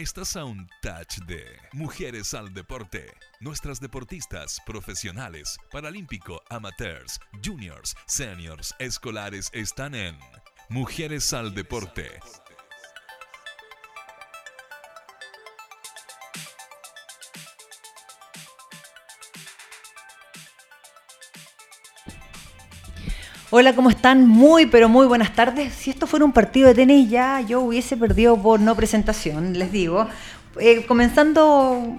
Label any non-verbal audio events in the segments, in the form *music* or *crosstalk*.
Estás a un touch de Mujeres al Deporte. Nuestras deportistas profesionales, paralímpico, amateurs, juniors, seniors, escolares están en Mujeres al Deporte. Hola, ¿cómo están? Muy, pero muy buenas tardes. Si esto fuera un partido de tenis ya yo hubiese perdido por no presentación, les digo. Eh, comenzando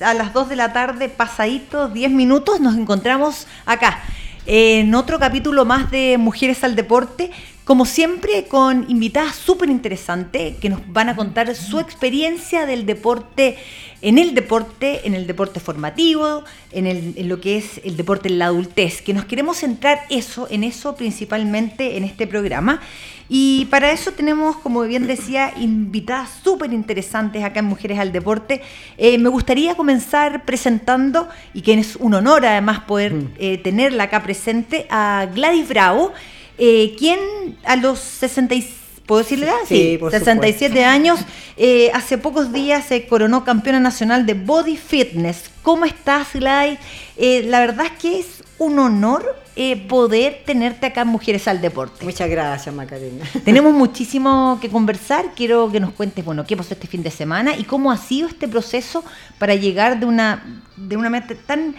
a las 2 de la tarde, pasaditos 10 minutos, nos encontramos acá en otro capítulo más de Mujeres al Deporte, como siempre con invitadas súper interesantes que nos van a contar su experiencia del deporte en el deporte, en el deporte formativo, en, lo que es el deporte en la adultez, que nos queremos centrar eso, en eso principalmente en este programa. Y para eso tenemos, como bien decía, invitadas súper interesantes acá en Mujeres al Deporte. Eh, me gustaría comenzar presentando, y que es un honor además poder eh, tenerla acá presente, a Gladys Bravo, eh, quien a los 66 ¿Puedo decirle Sí, 67 años. Eh, hace pocos días se coronó campeona nacional de Body Fitness. ¿Cómo estás, Gladys? Eh, la verdad es que es un honor eh, poder tenerte acá en Mujeres al Deporte. Muchas gracias, Macarena. *laughs* Tenemos muchísimo que conversar. Quiero que nos cuentes, bueno, qué pasó este fin de semana y cómo ha sido este proceso para llegar de una, de una meta tan...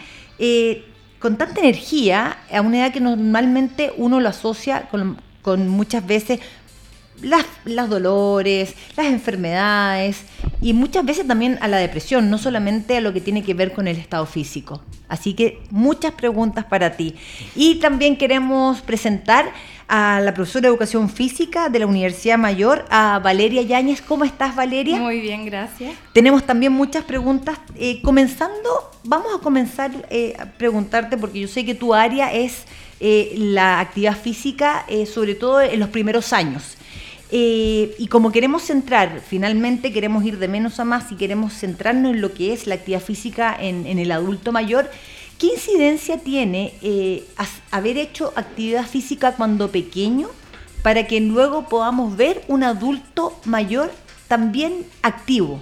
con tanta energía a una edad que normalmente uno lo asocia con, con muchas veces las, las, dolores, las enfermedades y muchas veces también a la depresión, no solamente a lo que tiene que ver con el estado físico. Así que muchas preguntas para ti. Y también queremos presentar a la profesora de Educación Física de la Universidad Mayor, a Valeria Yáñez. ¿Cómo estás, Valeria? Muy bien, gracias. Tenemos también muchas preguntas. Eh, comenzando, vamos a comenzar eh, a preguntarte, porque yo sé que tu área es eh, la actividad física, sobre todo en los primeros años. Eh, y como queremos centrar, finalmente queremos ir de menos a más y queremos centrarnos en lo que es la actividad física en, el adulto mayor, ¿qué incidencia tiene eh, haber hecho actividad física cuando pequeño para que luego podamos ver un adulto mayor también activo?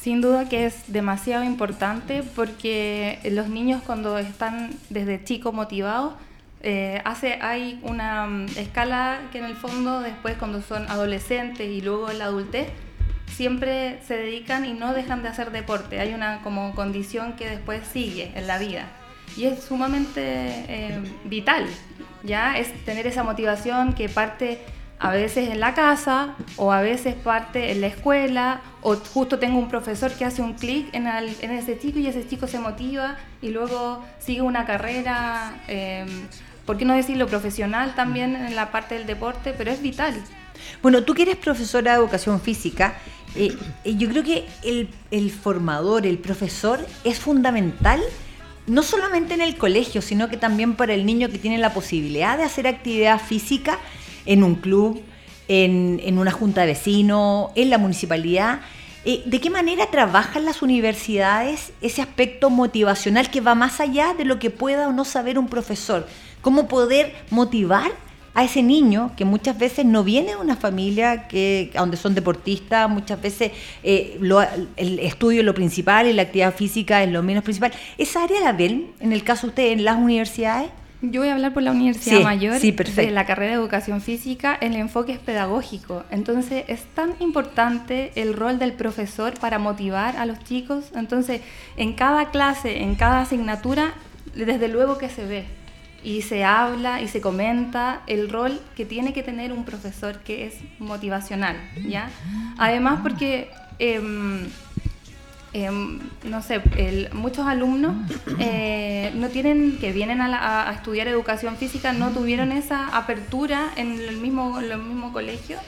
Sin duda que es demasiado importante porque los niños cuando están desde chicos motivados, eh, hace, hay una mm, escala que en el fondo después cuando son adolescentes y luego en la adultez, siempre se dedican y no dejan de hacer deporte. Hay una como condición que después sigue en la vida. Y es sumamente eh, vital, ¿ya? Es tener esa motivación que parte a veces en la casa o a veces parte en la escuela o justo tengo un profesor que hace un clic en, en, ese chico y ese chico se motiva y luego sigue una carrera eh, ¿por qué no decirlo profesional también en la parte del deporte? Pero es vital. Bueno, tú que eres profesora de educación física, eh, eh, yo creo que el, formador, el profesor, es fundamental no solamente en el colegio, sino que también para el niño que tiene la posibilidad de hacer actividad física en un club, en, una junta de vecinos, en la municipalidad. Eh, ¿De qué manera trabajan las universidades ese aspecto motivacional que va más allá de lo que pueda o no saber un profesor? Cómo poder motivar a ese niño que muchas veces no viene de una familia que donde son deportistas, muchas veces eh, el estudio es lo principal y la actividad física es lo menos principal. ¿Esa área la ven en el caso de usted en las universidades? Yo voy a hablar por la Universidad Mayor de la carrera de Educación Física. El enfoque es pedagógico. Entonces, es tan importante el rol del profesor para motivar a los chicos. Entonces, en cada clase, en cada asignatura, desde luego que se ve y se habla y se comenta el rol que tiene que tener un profesor que es motivacional, ¿ya? Además porque, em, em, no sé, muchos alumnos eh, no tienen, que vienen a, estudiar educación física, no tuvieron esa apertura en el mismo, en el mismo colegio,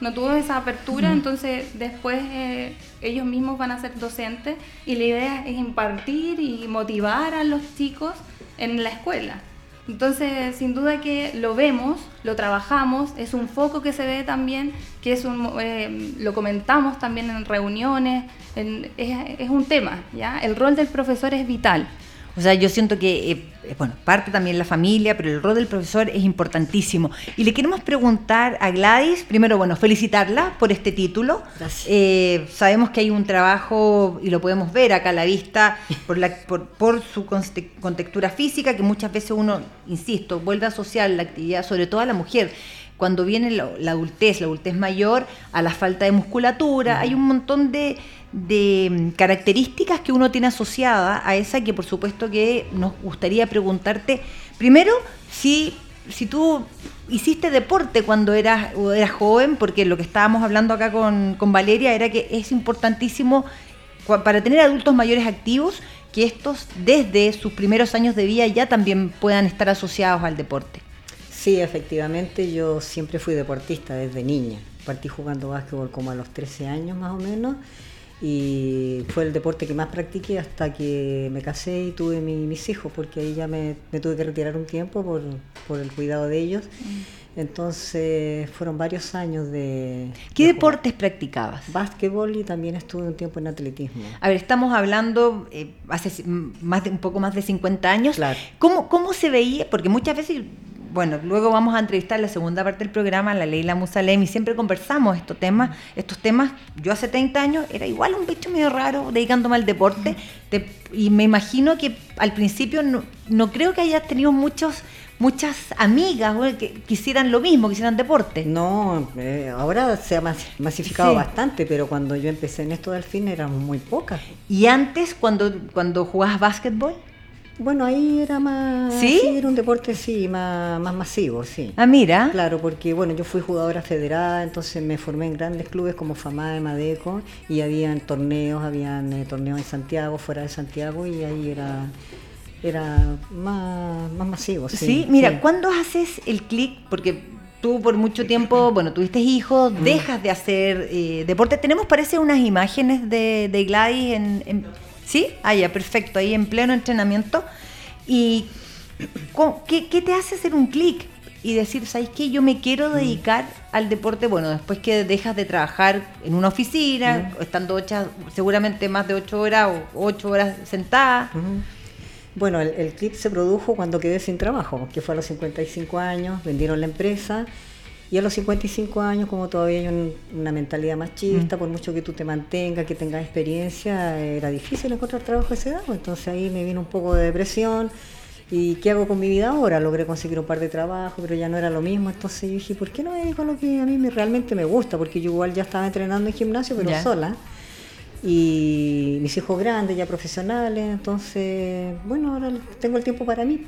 no tuvo esa apertura, entonces después eh, ellos mismos van a ser docentes y la idea es impartir y motivar a los chicos en la escuela. Entonces, sin duda que lo vemos, lo trabajamos, es un foco que se ve también, que es un, eh, lo comentamos también en reuniones, es, un tema, ¿ya? El rol del profesor es vital. O sea, yo siento que, eh, eh, bueno, parte también la familia, pero el rol del profesor es importantísimo. Y le queremos preguntar a Gladys, primero, bueno, felicitarla por este título. Eh, sabemos que hay un trabajo, y lo podemos ver acá a la vista, por, la, por, su contextura física, que muchas veces uno, insisto, vuelve a asociar la actividad, sobre todo a la mujer cuando viene la, adultez, la adultez mayor, a la falta de musculatura, hay un montón de, de mm, características que uno tiene asociada a esa que por supuesto que nos gustaría preguntarte, primero, si, si tú hiciste deporte cuando eras, eras joven, porque lo que estábamos hablando acá con, con Valeria era que es importantísimo para tener adultos mayores activos que estos desde sus primeros años de vida ya también puedan estar asociados al deporte. Sí, efectivamente, yo siempre fui deportista desde niña. Partí jugando básquetbol como a los 13 años más o menos y fue el deporte que más practiqué hasta que me casé y tuve mis hijos, porque ahí ya me, tuve que retirar un tiempo por, el cuidado de ellos. Mm. Entonces fueron varios años de... ¿Qué deportes practicabas? Básquetbol y también estuve un tiempo en atletismo. A ver, estamos hablando eh, hace más de, un poco más de 50 años. Claro. ¿Cómo, ¿Cómo se veía? Porque muchas veces bueno, luego vamos a entrevistar la segunda parte del programa, la Leila Musalem, y siempre conversamos estos temas. Estos temas, yo hace 30 años era igual un bicho medio raro dedicándome al deporte, y me imagino que al principio no, creo que hayas tenido muchos muchas amigas que quisieran lo mismo, quisieran deporte. No, eh, ahora se ha masificado bastante, pero cuando yo empecé en esto del fin eran muy pocas. ¿Y antes, cuando, cuando jugabas básquetbol? Bueno, ahí era más. ¿Sí? era un deporte, sí, más, más masivo, sí. Ah, mira. Claro, porque, bueno, yo fui jugadora federada, entonces me formé en grandes clubes como FAMADE, Madeco, y habían torneos, habían eh, torneos en Santiago, fuera de Santiago, y ahí era era más, más masivo. Sí, ¿Sí? mira, ¿cuándo haces el clic? Porque tú por mucho tiempo, *clears throat* bueno, tuviste hijos, dejas de hacer eh, deporte. Tenemos, parece, unas imágenes de, de Gladys en ¿Sí? Ah, ya, perfecto, ahí en pleno entrenamiento. ¿Y qué, te hace hacer un clic? Y decir, ¿sabes qué? Yo me quiero mm. dedicar al deporte, bueno, después que dejas de trabajar en una oficina, mm. estando ocho, seguramente más de ocho horas o ocho horas sentada. Bueno, el, el, clip se produjo cuando quedé sin trabajo, que fue a los 55 años, vendieron la empresa y a los 55 años, como todavía hay una mentalidad machista, mm. por mucho que tú te mantengas, que tengas experiencia, era difícil encontrar trabajo a esa edad. Pues. Entonces ahí me vino un poco de depresión. ¿Y qué hago con mi vida ahora? Logré conseguir un par de trabajos, pero ya no era lo mismo. Entonces yo dije, ¿por qué no me dedico a lo que a mí realmente me gusta? Porque yo igual ya estaba entrenando en gimnasio, pero sola. Y mis hijos grandes, ya profesionales. Entonces, bueno, ahora tengo el tiempo para mí.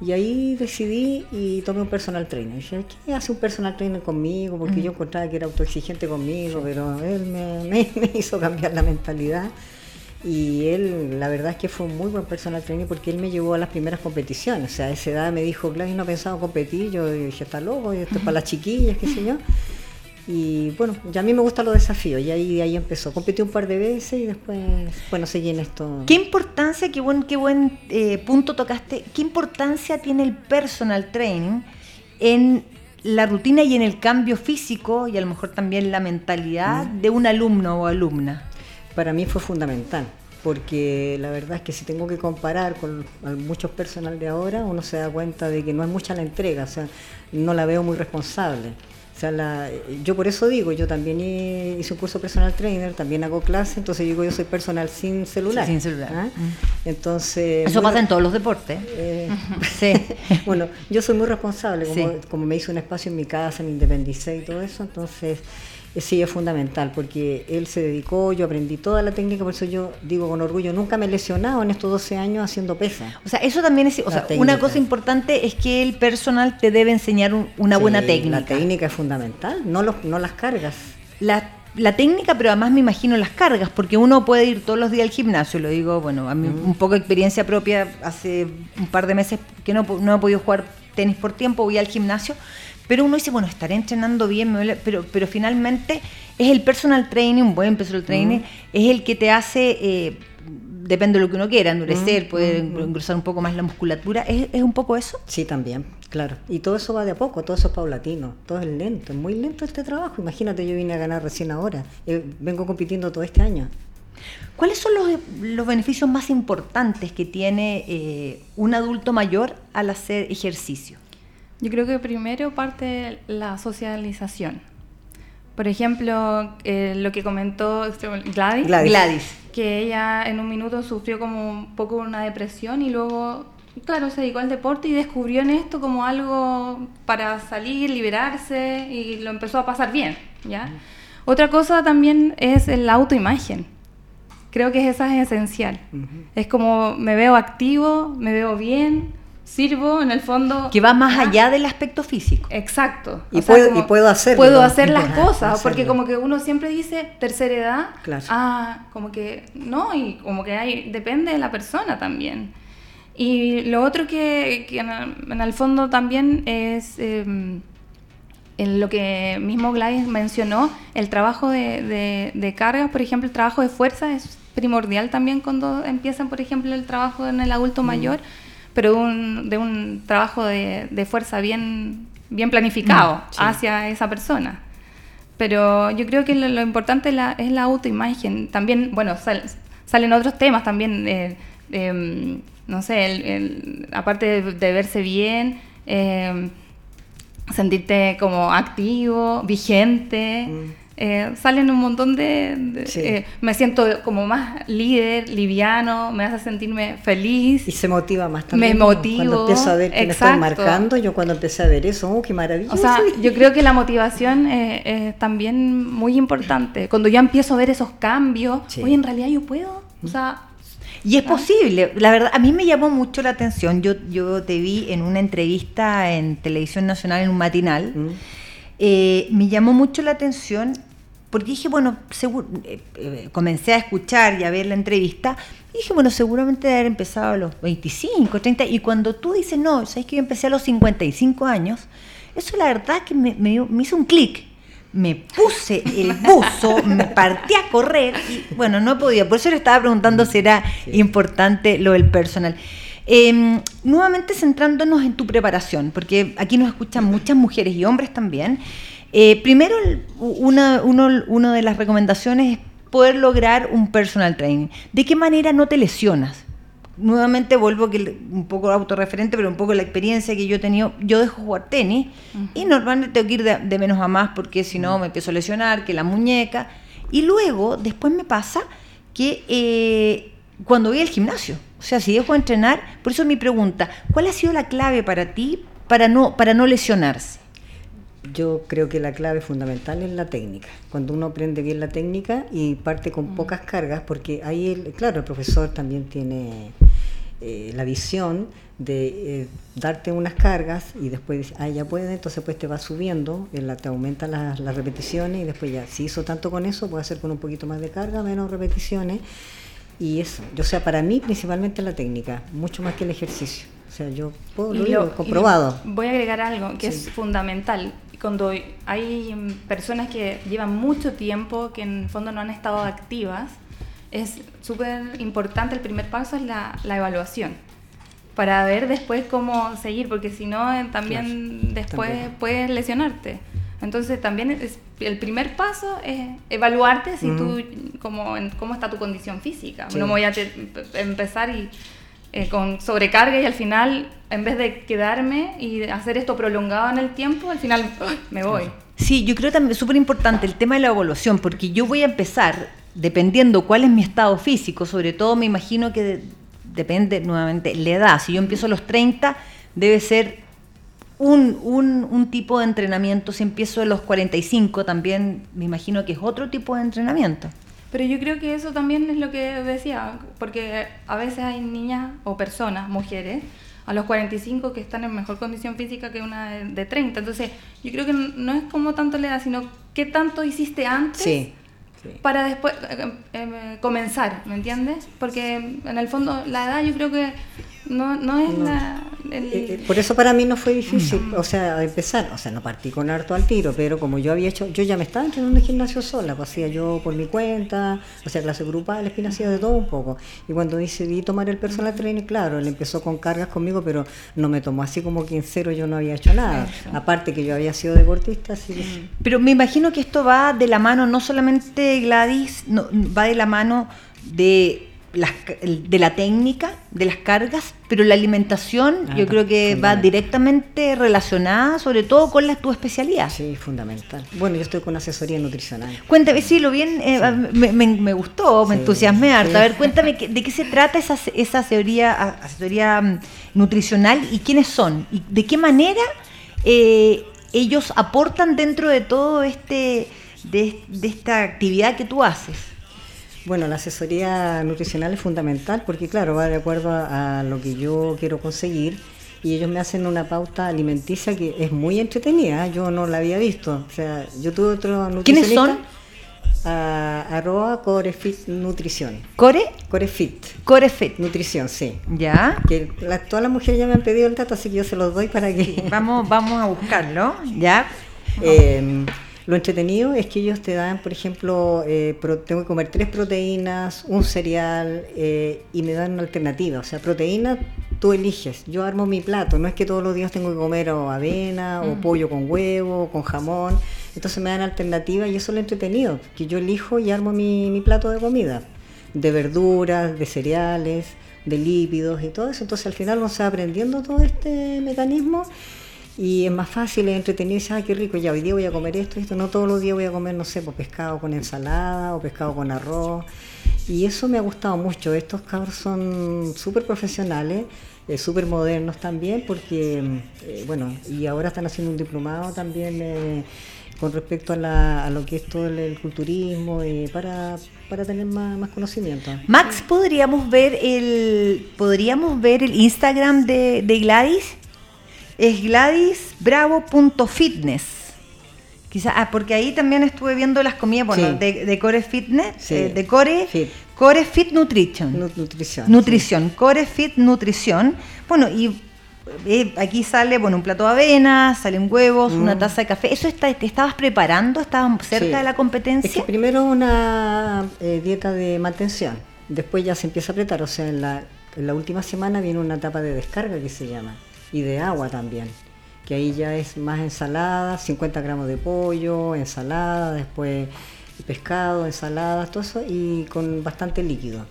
Y ahí decidí y tomé un personal trainer. Dije, ¿qué hace un personal trainer conmigo? Porque mm. yo encontraba que era autoexigente conmigo, pero él *laughs* me, hizo cambiar la mentalidad. Y él, la verdad es que fue un muy buen personal trainer porque él me llevó a las primeras competiciones. O sea, a esa edad me dijo, Gladys, no pensaba competir. Yo dije, está loco, esto es para las chiquillas, qué sé yo. Y bueno, ya a mí me gustan los desafíos y ahí, ahí empezó. Competí un par de veces y después, bueno, seguí en esto. ¿Qué importancia, qué buen, qué buen eh, punto tocaste, qué importancia tiene el personal training en la rutina y en el cambio físico y a lo mejor también la mentalidad mm. de un alumno o alumna? Para mí fue fundamental porque la verdad es que si tengo que comparar con muchos personal de ahora, uno se da cuenta de que no es mucha la entrega, o sea, no la veo muy responsable sea, yo por eso digo, yo también hice un curso personal trainer, también hago clase, entonces digo, yo soy personal sin celular. sin celular. ¿ah? Mm. Entonces... Eso pasa en todos los deportes. Eh, *laughs* sí. *laughs* bueno, yo soy muy responsable, como, como me hizo un espacio en mi casa, me independicé y todo eso, entonces sí es fundamental porque él se dedicó, yo aprendí toda la técnica, por eso yo digo con orgullo, nunca me he lesionado en estos 12 años haciendo pesa. O sea, eso también es, o sea, una cosa importante es que el personal te debe enseñar una buena técnica. La técnica es fundamental, no, los, no las cargas. La, la técnica, pero además me imagino las cargas, porque uno puede ir todos los días al gimnasio, lo digo, bueno, a mí mm. un poco de experiencia propia, hace un par de meses que no, no he podido jugar tenis por tiempo, voy al gimnasio, pero uno dice, bueno, estaré entrenando bien, pero, pero finalmente es el personal training, un buen personal training, es el que te hace, eh, depende de lo que uno quiera, endurecer, puede engrosar un poco más la musculatura, ¿Es, ¿Es, un poco eso? Sí, también, claro. Y todo eso va de a poco, todo eso es paulatino, todo es lento, es muy lento este trabajo. Imagínate, yo vine a ganar recién ahora, eh, vengo compitiendo todo este año. ¿Cuáles son los, beneficios más importantes que tiene eh, un adulto mayor al hacer ejercicio? Yo creo que primero parte la socialización. Por ejemplo, eh, lo que comentó Gladys, Gladys, que ella en un minuto sufrió como un poco una depresión y luego, claro, se dedicó al deporte y descubrió en esto como algo para salir, liberarse y lo empezó a pasar bien, ¿ya? Otra cosa también es la autoimagen Creo que esa es esencial. Es como me veo activo, me veo bien, sirvo en el fondo. Que va más allá del aspecto físico. Exacto. Y, puedo, y puedo hacer. *laughs* Puedo hacer las cosas, porque como que uno siempre dice tercera edad. Claro. Ah, como que no, y como que hay, depende de la persona también. Y lo otro que, en, el, fondo también es. Em, en lo que mismo Gladys mencionó, el trabajo de, de, de, cargas, por ejemplo, el trabajo de fuerza es primordial también cuando empiezan, por ejemplo, el trabajo en el adulto mm. mayor, pero de un trabajo de, fuerza bien, bien planificado mm, hacia esa persona. Pero yo creo que lo, importante es la, autoimagen. También, bueno, salen otros temas también, eh, em, no sé, aparte de, verse bien, em, sentirte como activo, vigente. Mm. Eh, salen un montón de... Eh, me siento como más líder, liviano, me hace sentirme feliz. Y se motiva más también. Me motivo. Cuando empiezo a ver que me estoy marcando, yo cuando empecé a ver eso, ¡oh, qué maravilloso! O sea, yo creo que la motivación es también muy importante. Cuando ya empiezo a ver esos cambios, oye, en realidad yo puedo. O sea, y es posible, la verdad, a mí me llamó mucho la atención. Yo, yo te vi en una entrevista en Televisión Nacional, en un matinal. Mm. Eh, me llamó mucho la atención porque dije, bueno, eh, eh, comencé a escuchar y a ver la entrevista, y dije, bueno, seguramente debe haber empezado a los 25, 30, y cuando tú dices, no, sabes que yo empecé a los 55 años, eso la verdad que me, hizo un clic. Me puse el *laughs* buzo, me partí a correr y bueno, no podía. Por eso le estaba preguntando si era importante lo del personal. Em, nuevamente centrándonos en tu preparación, porque aquí nos escuchan muchas mujeres y hombres también. Eh, primero, una, uno, de las recomendaciones es poder lograr un personal training. ¿De qué manera no te lesionas? Nuevamente vuelvo que un poco autorreferente, pero un poco la experiencia que yo he tenido. Yo dejo jugar tenis y normalmente tengo que ir de, menos a más porque si no me empiezo a lesionar, que la muñeca. Y luego, después me pasa que eh, cuando voy al gimnasio, o sea, si dejo de entrenar, por eso mi pregunta, ¿cuál ha sido la clave para ti para no, para no lesionarse? Yo creo que la clave fundamental es la técnica. Cuando uno aprende bien la técnica y parte con mm. pocas cargas, porque ahí, el, claro, el profesor también tiene eh, la visión de eh, darte unas cargas y después, ah, ya puede, entonces pues te va subiendo, te aumenta las, repeticiones y después ya, si hizo tanto con eso, puede hacer con un poquito más de carga, menos repeticiones. Y eso, yo, sea, para mí principalmente la técnica, mucho más que el ejercicio. O sea, yo puedo, lo, comprobado. Voy a agregar algo que es fundamental cuando hay personas que llevan mucho tiempo, que en el fondo no han estado activas, es súper importante, el primer paso es la, evaluación, para ver después cómo seguir, porque si no, eh, también después puedes lesionarte. Entonces también es, el primer paso es evaluarte si tú, cómo, cómo está tu condición física. No voy a empezar y eh, con sobrecarga y al final, en vez de quedarme y hacer esto prolongado en el tiempo, al final me voy. Sí, yo creo también súper importante el tema de la evaluación, porque yo voy a empezar, dependiendo cuál es mi estado físico, sobre todo me imagino que depende nuevamente la edad. Si yo empiezo a los 30, debe ser un, un, un, tipo de entrenamiento. Si empiezo a los 45, también me imagino que es otro tipo de entrenamiento. Pero yo creo que eso también es lo que decía, porque a veces hay niñas o personas, mujeres, a los 45 que están en mejor condición física que una de 30. Entonces, yo creo que no es como tanto la edad, sino qué tanto hiciste antes para después eh, eh, comenzar, ¿me entiendes? Porque en el fondo la edad yo creo que no, no es la... Eh, eh, por eso para mí no fue difícil, o sea, empezar, o sea, no partí con harto al tiro, pero como yo había hecho, yo ya me estaba entrenando en gimnasio sola, pues hacía yo por mi cuenta, o sea, clase grupal, espina hacía de todo un poco. Y cuando decidí tomar el personal training, claro, él empezó con cargas conmigo, pero no me tomó así como que en cero yo no había hecho nada. Aparte que yo había sido deportista, así Pero me imagino que esto va de la mano, no solamente Gladys, no, va de la mano de de la técnica, de las cargas, pero la alimentación ah, yo creo que va directamente relacionada sobre todo con la, tu especialidad. Sí, fundamental. Bueno, yo estoy con asesoría nutricional. Cuéntame, sí, lo bien, eh, me, gustó, me entusiasmé harto. A ver, cuéntame de qué se trata esa, esa asesoría, asesoría mm, nutricional y quiénes son y de qué manera eh, ellos aportan dentro de todo este, de esta actividad que tú haces. Bueno, la asesoría nutricional es fundamental porque, claro, va de acuerdo a, lo que yo quiero conseguir y ellos me hacen una pauta alimenticia que es muy entretenida, ¿eh? yo no la había visto. O sea, yo tuve otro nutricionista. ¿Quiénes son? A, arroba Corefit Nutrición. ¿Core? Corefit. Corefit. Nutrición, sí. ¿Ya? Que todas las mujeres ya me han pedido el dato, así que yo se los doy para que... Vamos, vamos a buscarlo, ¿ya? *laughs* Eh, lo entretenido es que ellos te dan, por ejemplo, eh, tengo que comer tres proteínas, un cereal eh, y me dan una alternativa. O sea, proteína tú eliges. Yo armo mi plato. No es que todos los días tengo que comer avena o pollo con huevo, con jamón. Entonces me dan alternativa y eso es lo entretenido. Que yo elijo y armo mi, mi plato de comida. De verduras, de cereales, de lípidos y todo eso. Entonces al final uno se va aprendiendo todo este mecanismo y es más fácil, es entretenido, y ah, qué rico, ya hoy día voy a comer esto, esto, no todos los días voy a comer, no sé, pues pescado con ensalada o pescado con arroz. Y eso me ha gustado mucho, estos cabros son súper profesionales, eh, súper modernos también, porque, eh, bueno, y ahora están haciendo un diplomado también eh, con respecto a, lo que es todo el, culturismo, para, para tener más, más, conocimiento. Max, ¿podríamos ver el, podríamos ver el Instagram de, de Gladys? Es gladysbravo.fitness. Quizá, ah, porque ahí también estuve viendo las comidas, bueno, de, Core Fitness, eh, de Core Fit. Core Fit Nutrition. nutrición. Nutrición, Core Fit Nutrición. Bueno, y eh, aquí sale, bueno, un plato de avena, salen huevos, una mm. taza de café. ¿Eso está, te estabas preparando? ¿Estabas cerca de la competencia? Es que primero una eh, dieta de mantención, después ya se empieza a apretar, o sea, en la, en la última semana viene una etapa de descarga que se llama y de agua también, que ahí ya es más ensalada, 50 gramos de pollo, ensalada, después pescado, ensalada, todo eso y con bastante líquido.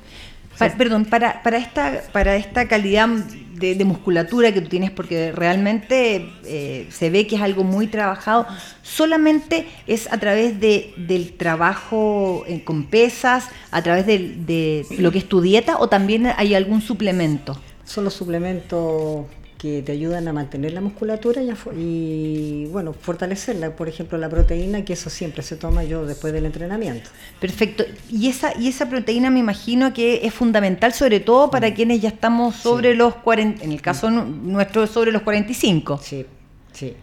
perdón, para, para, esta, para esta calidad de, musculatura que tú tienes, porque realmente eh, se ve que es algo muy trabajado, solamente es a través de, del trabajo eh, con pesas, a través de, de, lo que es tu dieta, o también hay algún suplemento? Son los suplementos que te ayudan a mantener la musculatura y, bueno, fortalecerla. Por ejemplo, la proteína, que eso siempre se toma yo después del entrenamiento. Perfecto. Y esa, y esa proteína me imagino que es fundamental, sobre todo para mm. quienes ya estamos sobre los 40, en el caso nuestro, sobre los 45. Sí, sí.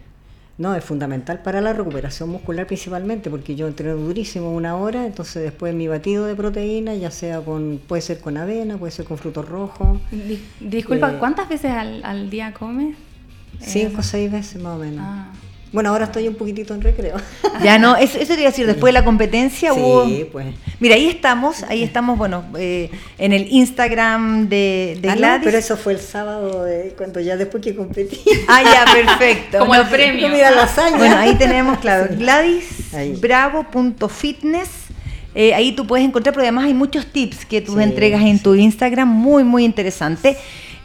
No, es fundamental para la recuperación muscular principalmente, porque yo entreno durísimo una hora, entonces después mi batido de proteína, ya sea con, puede ser con avena, puede ser con frutos rojos. disculpa, eh, ¿cuántas veces al, día comes? Cinco o seis veces más o menos. Ah. Bueno, ahora estoy un poquitito en recreo. *laughs* Ya no, eso, eso te iba a decir, después de la competencia sí, pues. Mira, ahí estamos, ahí estamos, bueno, eh, en el Instagram de, de ah, pero eso fue el sábado, de, cuando ya después que competí. *laughs* Ah, ya, perfecto. Como el premio. Mira lasaña. Bueno, ahí tenemos, claro, gladysbravo.fitness. Eh, ahí tú puedes encontrar, pero además hay muchos tips que tú entregas en tu Instagram, muy, muy interesante.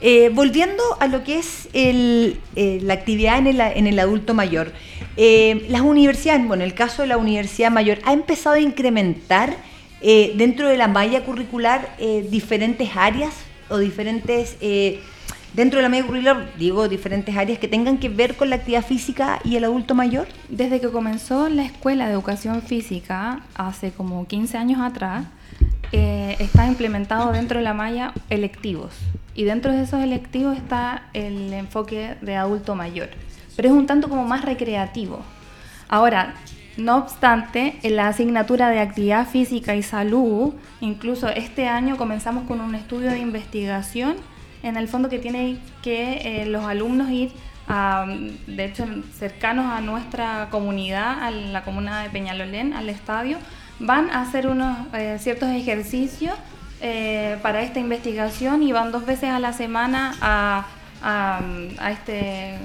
Eh, volviendo a lo que es eh, la actividad en el, adulto mayor, eh, las universidades, bueno, el caso de la universidad mayor, ha empezado a incrementar dentro de la malla curricular diferentes áreas o diferentes, dentro de la malla curricular, digo, diferentes áreas que tengan que ver con la actividad física y el adulto mayor. Desde que comenzó la escuela de educación física, hace como 15 años atrás, está implementado dentro de la malla electivos y dentro de esos electivos está el enfoque de adulto mayor, pero es un tanto como más recreativo. Ahora, no obstante, en la asignatura de actividad física y salud, incluso este año comenzamos con un estudio de investigación en el fondo que tiene que los alumnos ir de hecho cercanos a nuestra comunidad, a la comuna de Peñalolén, al estadio, van a hacer unos ciertos ejercicios para esta investigación y van dos veces a la semana a, a este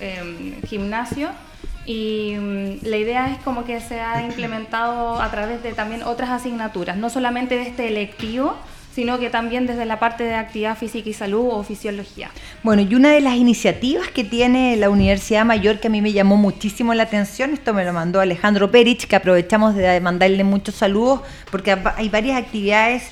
Em, gimnasio y mm, la idea es como que se ha implementado a través de también otras asignaturas, no solamente de este electivo, sino que también desde la parte de actividad física y salud o fisiología. Bueno, y una de las iniciativas que tiene la Universidad Mayor que a mí me llamó muchísimo la atención, esto me lo mandó Alejandro Perich, que aprovechamos de mandarle muchos saludos, porque hay varias actividades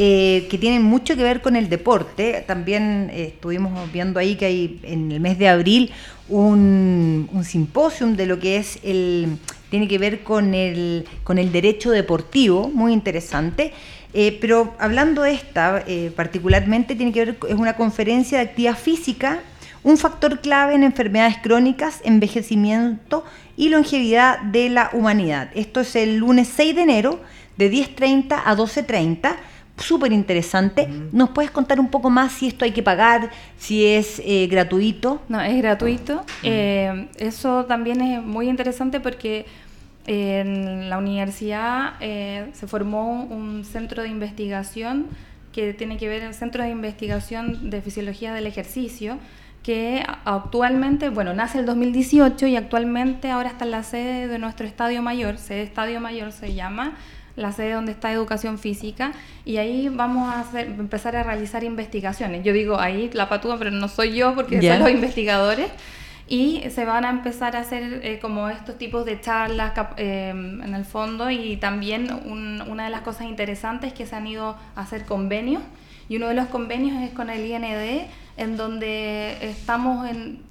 eh, que tienen mucho que ver con el deporte. También eh, estuvimos viendo ahí que hay en el mes de abril un, un simposium de lo que es el tiene que ver con el, con el derecho deportivo, muy interesante. Eh, pero hablando de esta, particularmente tiene que ver, es una conferencia de actividad física, un factor clave en enfermedades crónicas, envejecimiento y longevidad de la humanidad. Esto es el lunes 6 de enero de 10.30 a 12.30 súper interesante. ¿Nos puedes contar un poco más si esto hay que pagar, si es eh, gratuito? No, es gratuito. Eh, eso también es muy interesante porque en la universidad eh, se formó un centro de investigación que tiene que ver el Centro de Investigación de Fisiología del Ejercicio, que actualmente, bueno, nace el 2018 y actualmente ahora está en la sede de nuestro Estadio Mayor, sede Estadio Mayor se llama, la sede donde está educación física, y ahí vamos a hacer, empezar a realizar investigaciones. Yo digo ahí la patúa, pero no soy yo porque son los investigadores. Y se van a empezar a hacer eh, como estos tipos de charlas eh, en el fondo y también una de las cosas interesantes es que se han ido a hacer convenios y uno de los convenios es con el IND en donde estamos en,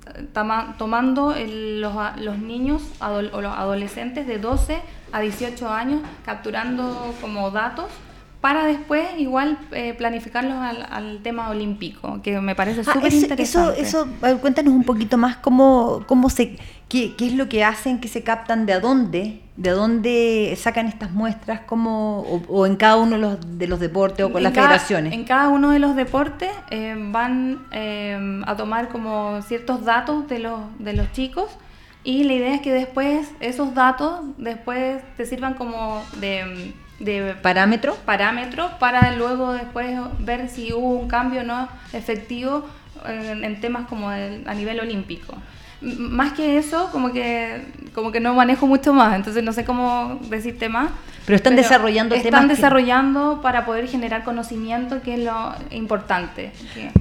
tomando los, los, niños o los adolescentes de 12 a 18 años capturando como datos para después igual eh, planificarlos al, tema olímpico, que me parece ah, súper interesante. Eso, eso, cuéntanos un poquito más cómo, cómo se, qué, qué, es lo que hacen, que se captan, de dónde, de dónde sacan estas muestras, cómo, o, en cada uno de los, de los deportes o con las federaciones. En cada uno de los deportes eh, van eh, a tomar como ciertos datos de los, de los chicos y la idea es que después esos datos después te sirvan como de, parámetro. parámetro para luego después ver si hubo un cambio no efectivo en, temas como a nivel olímpico más que eso, como que, como que no manejo mucho más, entonces no sé cómo decirte más. Pero están desarrollando Están desarrollando para poder generar conocimiento, que es lo importante.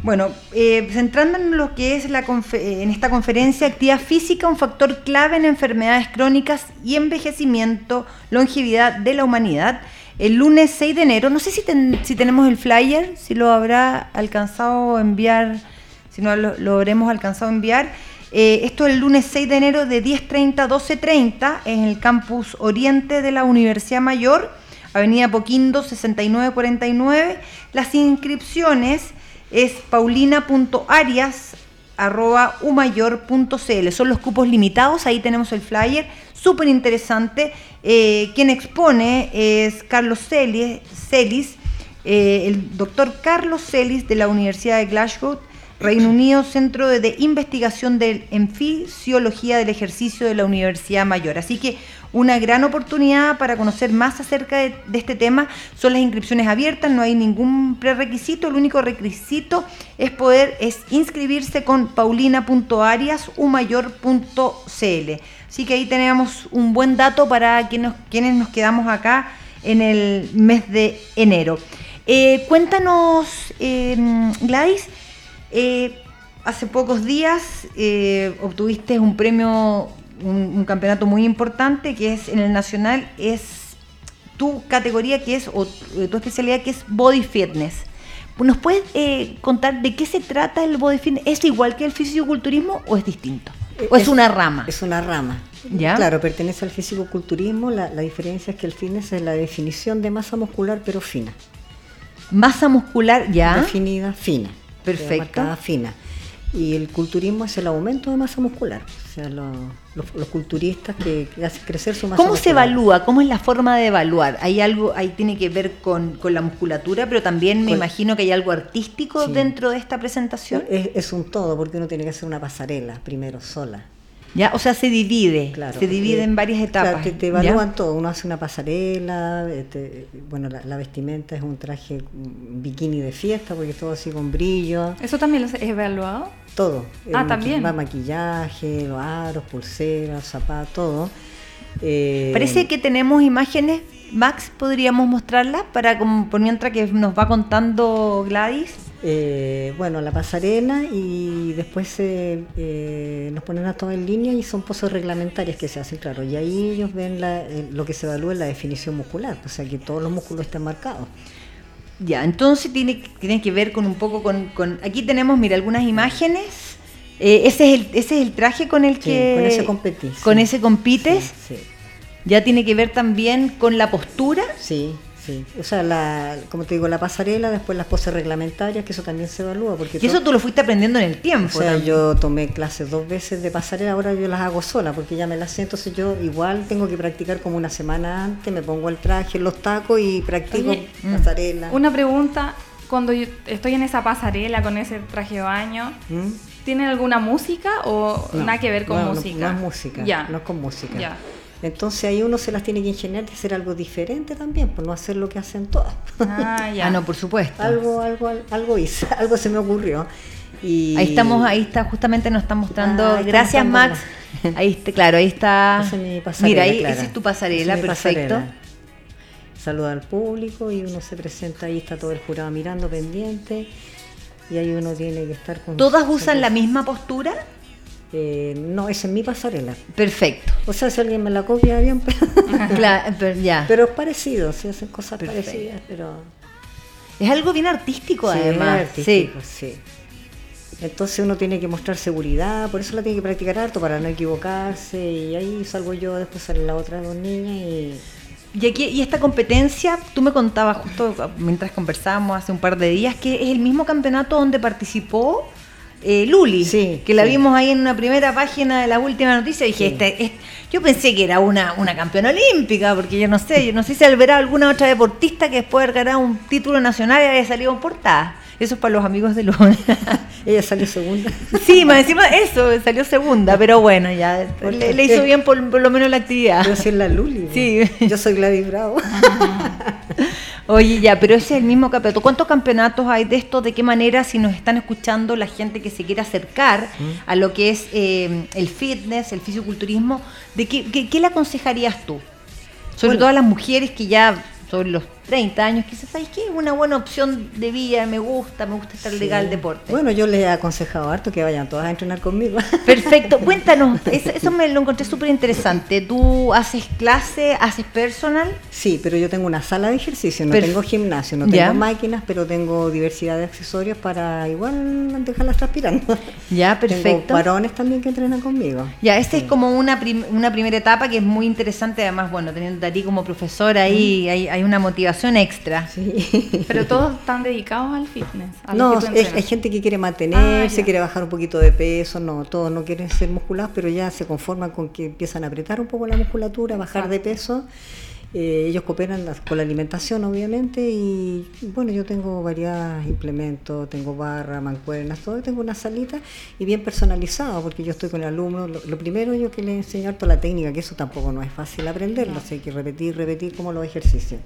Bueno, eh, centrando en lo que es la en esta conferencia, actividad física, un factor clave en enfermedades crónicas y envejecimiento, longevidad de la humanidad. El lunes 6 de enero, no sé si, si tenemos el flyer, si lo habrá alcanzado a enviar, si no lo, lo habremos alcanzado a enviar. Eh, esto es el lunes 6 de enero de 10.30 a 12.30 en el campus Oriente de la Universidad Mayor, Avenida Poquindo 6949. Las inscripciones es paulina.arias.umayor.cl. Son los cupos limitados, ahí tenemos el flyer, súper interesante. Eh, quien expone es Carlos Celis, eh, el doctor Carlos Celis de la Universidad de Glasgow Reino Unido, Centro de, Investigación de, en Fisiología del Ejercicio de la Universidad Mayor. Así que una gran oportunidad para conocer más acerca de, este tema. Son las inscripciones abiertas, no hay ningún prerequisito, el único requisito es poder inscribirse con paulina.ariasumayor.cl. Así que ahí tenemos un buen dato para quienes, quienes nos quedamos acá en el mes de enero. Eh, cuéntanos, eh, Gladys, eh, hace pocos días eh, obtuviste un premio, un, campeonato muy importante que es en el nacional, es tu categoría que es, o eh, tu especialidad que es Body Fitness. ¿Nos puedes contar de qué se trata el Body Fitness? ¿Es igual que el fisicoculturismo o es distinto? ¿O es, una rama? Es una rama. ¿Ya? Claro, pertenece al fisicoculturismo. La, la diferencia es que el fitness es la definición de masa muscular, pero fina. Masa muscular ya. Definida, fina. Perfecto. fina. y el culturismo es el aumento de masa muscular. O sea, los, culturistas que, hacen crecer su masa ¿Cómo se evalúa? ¿Cómo es la forma de evaluar? ¿Hay algo, ahí tiene que ver con, la musculatura, pero también me imagino que hay algo artístico dentro de esta presentación? Es, un todo, porque uno tiene que hacer una pasarela primero sola. Ya, o sea, se divide, se divide en varias etapas. Claro, te, evalúan todo, uno hace una pasarela, este, bueno, la, vestimenta es un traje bikini de fiesta, porque es todo así con brillo. ¿Eso también lo has evaluado? Todo. Ah, también. Va maquillaje, los aros, pulseras, zapatos, todo. Eh, Parece que tenemos imágenes, Max, podríamos mostrarlas para como por mientras que nos va contando Gladys. Eh, bueno, la pasarela y después eh, nos ponen a todo en línea y son poses reglamentarias que se hacen, claro. Y ahí ellos ven lo que se evalúa en la definición muscular, o sea que todos los músculos están marcados. Ya, entonces tiene, tiene que ver con un poco con, Aquí tenemos, mira, algunas imágenes. Eh, ese, es el, ese es el traje con el que... con ese competís. Con ese compites. Ya tiene que ver también con la postura. Sí, Sí, o sea, la, como te digo, la pasarela, después las poses reglamentarias, que eso también se evalúa. Porque y eso tú lo fuiste aprendiendo en el tiempo. O sea, yo tomé clases dos veces de pasarela, ahora yo las hago sola, porque ya me las sé, entonces yo igual tengo que practicar como una semana antes, me pongo el traje, los tacos y practico mm. pasarela. Una pregunta, cuando yo estoy en esa pasarela con ese traje de baño, ¿Mm? ¿tiene alguna música o nada que ver con música? No, es música, ya. no es con música. Ya. Entonces ahí uno se las tiene que ingeniar de hacer algo diferente también, por no hacer lo que hacen todas. Ah, ya. ah, no, por supuesto. algo, algo, algo hice, *laughs* algo se me ocurrió. Y... Ahí estamos, ahí está, justamente nos está mostrando. Ah, Gracias, Max. Ahí está, claro, ahí está. Mira, ahí esa es tu pasarela, perfecto. Saluda al público y uno se presenta, ahí está todo el jurado mirando pendiente y ahí uno tiene que estar con... ¿Todas usan la misma postura? Eh, no, es en mi pasarela. Perfecto. O sea, si alguien me la copia bien, *laughs* pero, ya. pero es parecido, se hacen cosas parecidas, pero... Es algo bien artístico además. artístico, sí. Entonces uno tiene que mostrar seguridad, por eso la tiene que practicar harto para no equivocarse y ahí salgo yo, después sale la otra dos niñas y... Y, aquí, y esta competencia, tú me contabas justo mientras conversábamos hace un par de días que es el mismo campeonato donde participó eh, Luli, que la vimos ahí en una primera página de la última noticia. Y dije, este, yo pensé que era una, una campeona olímpica, porque yo no sé, yo no sé si verá alguna otra deportista que después de haber ganado un título nacional y haya salido en portada. Eso es para los amigos de Luli. *laughs* Ella salió segunda. Sí, más encima eso, salió segunda, pero bueno, ya le, hizo bien por, lo menos la actividad. Yo soy la Luli. Sí. Yo soy Gladys Bravo. *laughs* Oye, ya, pero ese es el mismo campeonato. ¿Cuántos campeonatos hay de esto? ¿De qué manera, si nos están escuchando la gente que se quiere acercar a lo que es eh, el fitness, el fisiculturismo, ¿de qué, qué, le aconsejarías tú? Sobre todo a las mujeres que ya sobre los 30 años, quizás, ¿sabes qué? Es una buena opción de vida, me gusta, me gusta estar legal deporte. Bueno, yo les he aconsejado harto que vayan todas a entrenar conmigo. *laughs* Perfecto, cuéntanos, eso, me lo encontré súper interesante. ¿Tú haces clase, haces personal? Sí, pero yo tengo una sala de ejercicio, no tengo gimnasio, no tengo máquinas, pero tengo diversidad de accesorios para igual dejarlas transpirando. Ya, perfecto. Tengo varones también que entrenan conmigo. Ya, esta es como una, una primera etapa que es muy interesante, además, bueno, teniendo a ti como profesora ahí, hay, hay una motivación extra. Pero todos están dedicados al fitness. no, hay, gente que quiere mantenerse, ah, quiere bajar un poquito de peso, no, todos no quieren ser musculados, pero ya se conforman con que empiezan a apretar un poco la musculatura, bajar de peso. Eh, ellos cooperan con la alimentación, obviamente, y bueno, yo tengo varios implementos, tengo barra, mancuernas, todo, tengo una salita y bien personalizado, porque yo estoy con el alumno. Lo, primero yo que le enseño toda la técnica, que eso tampoco no es fácil aprenderlo, hay que repetir, repetir como los ejercicios.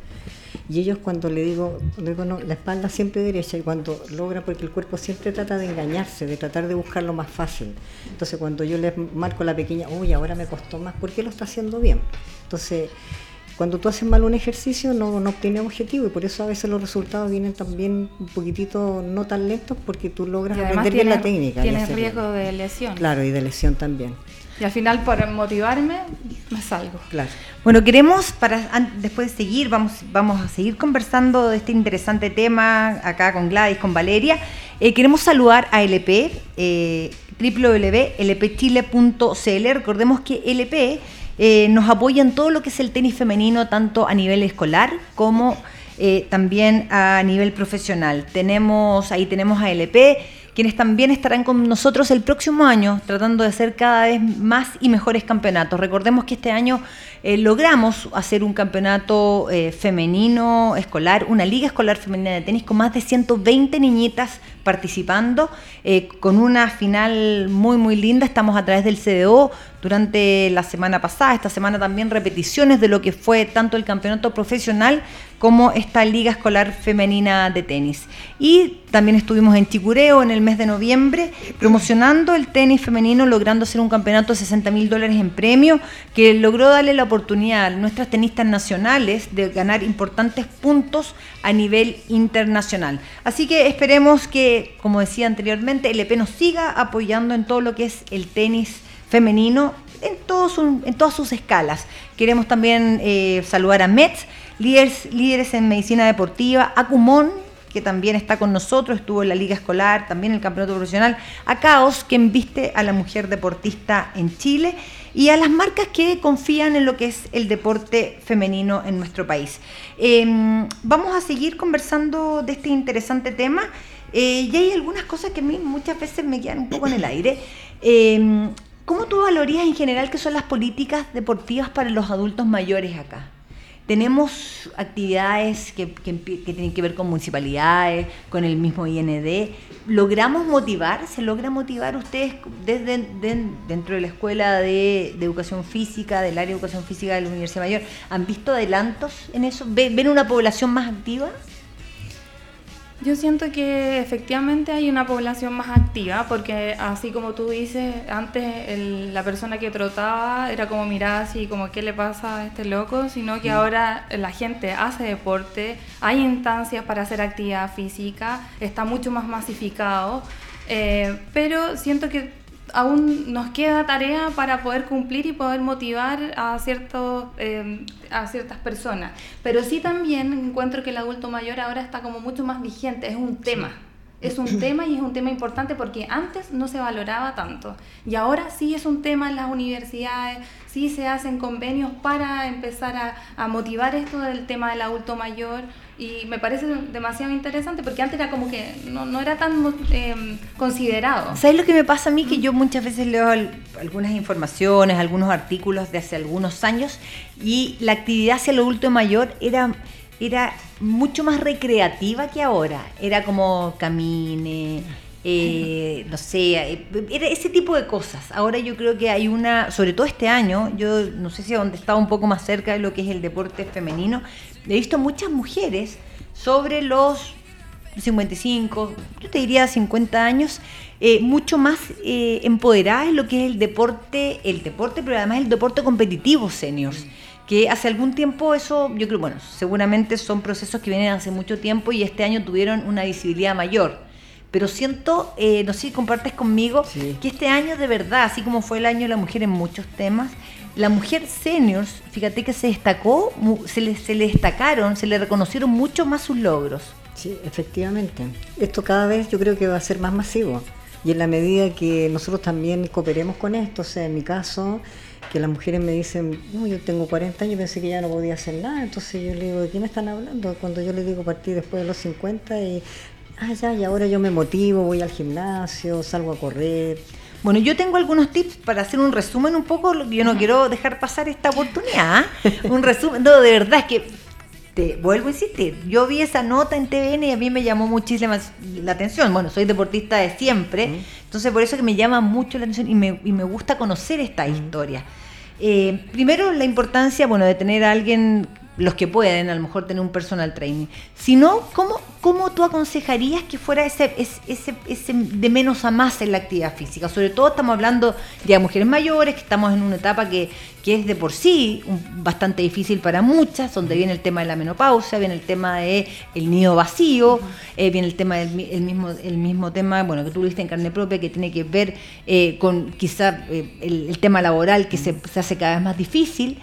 Y ellos cuando le digo, digo no, la espalda siempre derecha y cuando logra, porque el cuerpo siempre trata de engañarse, de tratar de buscar lo más fácil. Entonces cuando yo les marco la pequeña, uy, ahora me costó más, ¿por qué lo está haciendo bien? Entonces, cuando tú haces mal un ejercicio no, no obtienes objetivo y por eso a veces los resultados vienen también un poquitito no tan lentos porque tú logras aprender bien la técnica. Tienes riesgo de lesión. Claro, y de lesión también. Y al final, por motivarme, me salgo. Claro. Bueno, queremos, para después de seguir, vamos, vamos a seguir conversando de este interesante tema acá con Gladys, con Valeria. Eh, queremos saludar a LP, eh, www.lpchile.cl. Recordemos que LP eh, nos apoya en todo lo que es el tenis femenino, tanto a nivel escolar como eh, también a nivel profesional. Tenemos, ahí tenemos a LP quienes también estarán con nosotros el próximo año tratando de hacer cada vez más y mejores campeonatos. Recordemos que este año eh, logramos hacer un campeonato eh, femenino escolar, una liga escolar femenina de tenis con más de 120 niñitas participando, eh, con una final muy muy linda. Estamos a través del CDO durante la semana pasada, esta semana también repeticiones de lo que fue tanto el campeonato profesional como esta liga escolar femenina de tenis. Y también estuvimos en Chicureo en el mes de noviembre promocionando el tenis femenino, logrando hacer un campeonato de 60 mil dólares en premio, que logró darle la oportunidad a nuestras tenistas nacionales de ganar importantes puntos a nivel internacional. Así que esperemos que, como decía anteriormente, el EP nos siga apoyando en todo lo que es el tenis femenino en, todos en todas sus escalas. Queremos también eh, saludar a METS, líderes, líderes en medicina deportiva, a Cumón, que también está con nosotros, estuvo en la liga escolar, también en el campeonato profesional, a Caos, que viste a la mujer deportista en Chile, y a las marcas que confían en lo que es el deporte femenino en nuestro país. Em, vamos a seguir conversando de este interesante tema. Eh, y hay algunas cosas que a mí muchas veces me quedan un poco en el aire. Em, ¿Cómo tú valorías en general qué son las políticas deportivas para los adultos mayores acá? Tenemos actividades que, tienen que ver con municipalidades, con el mismo IND. ¿Logramos motivar? ¿Se logra motivar ustedes desde dentro de la Escuela de, Educación Física, del área de Educación Física de la Universidad Mayor? ¿Han visto adelantos en eso? ¿Ven una población más activa? Yo siento que efectivamente hay una población más activa, porque así como tú dices, antes la persona que trotaba era como mirar así, como qué le pasa a este loco, sino que mm. ahora la gente hace deporte, hay instancias para hacer actividad física, está mucho más masificado, eh, pero siento que aún nos queda tarea para poder cumplir y poder motivar a, ciertos, eh, a ciertas personas. Pero sí también encuentro que el adulto mayor ahora está como mucho más vigente, es un tema. Es un *clears throat* tema y es un tema importante porque antes no se valoraba tanto. Y ahora sí es un tema en las universidades, sí se hacen convenios para empezar a, a motivar esto del tema del adulto mayor y me parece demasiado interesante porque antes era como que no, no era tan eh, considerado. ¿Sabes lo que me pasa a mí? Que yo muchas veces leo algunas informaciones, algunos artículos de hace algunos años y la actividad hacia el adulto mayor era, era mucho más recreativa que ahora. Era como camine. Eh, no sé, eh, era ese tipo de cosas. Ahora yo creo que hay una, sobre todo este año, yo no sé si donde estaba un poco más cerca de lo que es el deporte femenino, he visto muchas mujeres sobre los 55, yo te diría 50 años, eh, mucho más eh, empoderadas en lo que es el deporte, el deporte, pero además el deporte competitivo seniors. Que hace algún tiempo eso, yo creo, bueno, seguramente son procesos que vienen hace mucho tiempo y este año tuvieron una visibilidad mayor. Pero siento, eh, no sé si compartes conmigo, que este año de verdad, así como fue el año de la mujer en muchos temas, la mujer seniors, fíjate que se destacó, se le, se le destacaron, se le reconocieron mucho más sus logros. Sí, efectivamente. Esto cada vez yo creo que va a ser más masivo. Y en la medida que nosotros también cooperemos con esto, o sea, en mi caso, que las mujeres me dicen, no, yo tengo 40 años, pensé que ya no podía hacer nada, entonces yo le digo, ¿de qué me están hablando? Cuando yo le digo partir después de los 50 y, ah, ya, y ahora yo me motivo, voy al gimnasio, salgo a correr. Bueno, yo tengo algunos tips para hacer un resumen un poco, yo no quiero dejar pasar esta oportunidad, ¿ah? *laughs* un resumen, no, de verdad es que te vuelvo a insistir, yo vi esa nota en TVN y a mí me llamó muchísimo la atención, bueno, soy deportista de siempre, entonces por eso que me llama mucho la atención y me, y me gusta conocer esta historia. Eh, primero, la importancia, bueno, de tener a alguien los que pueden, a lo mejor tener un personal training. Si no, ¿cómo, ¿cómo tú aconsejarías que fuera ese, ese, ese, de menos a más en la actividad física? Sobre todo estamos hablando de mujeres mayores, que estamos en una etapa que, que es de por sí bastante difícil para muchas, donde viene el tema de la menopausia, viene el tema de el nido vacío, eh, viene el tema del el mismo, el mismo tema, bueno, que tú viste en carne propia, que tiene que ver eh, con quizá eh, el, tema laboral que se, se hace cada vez más difícil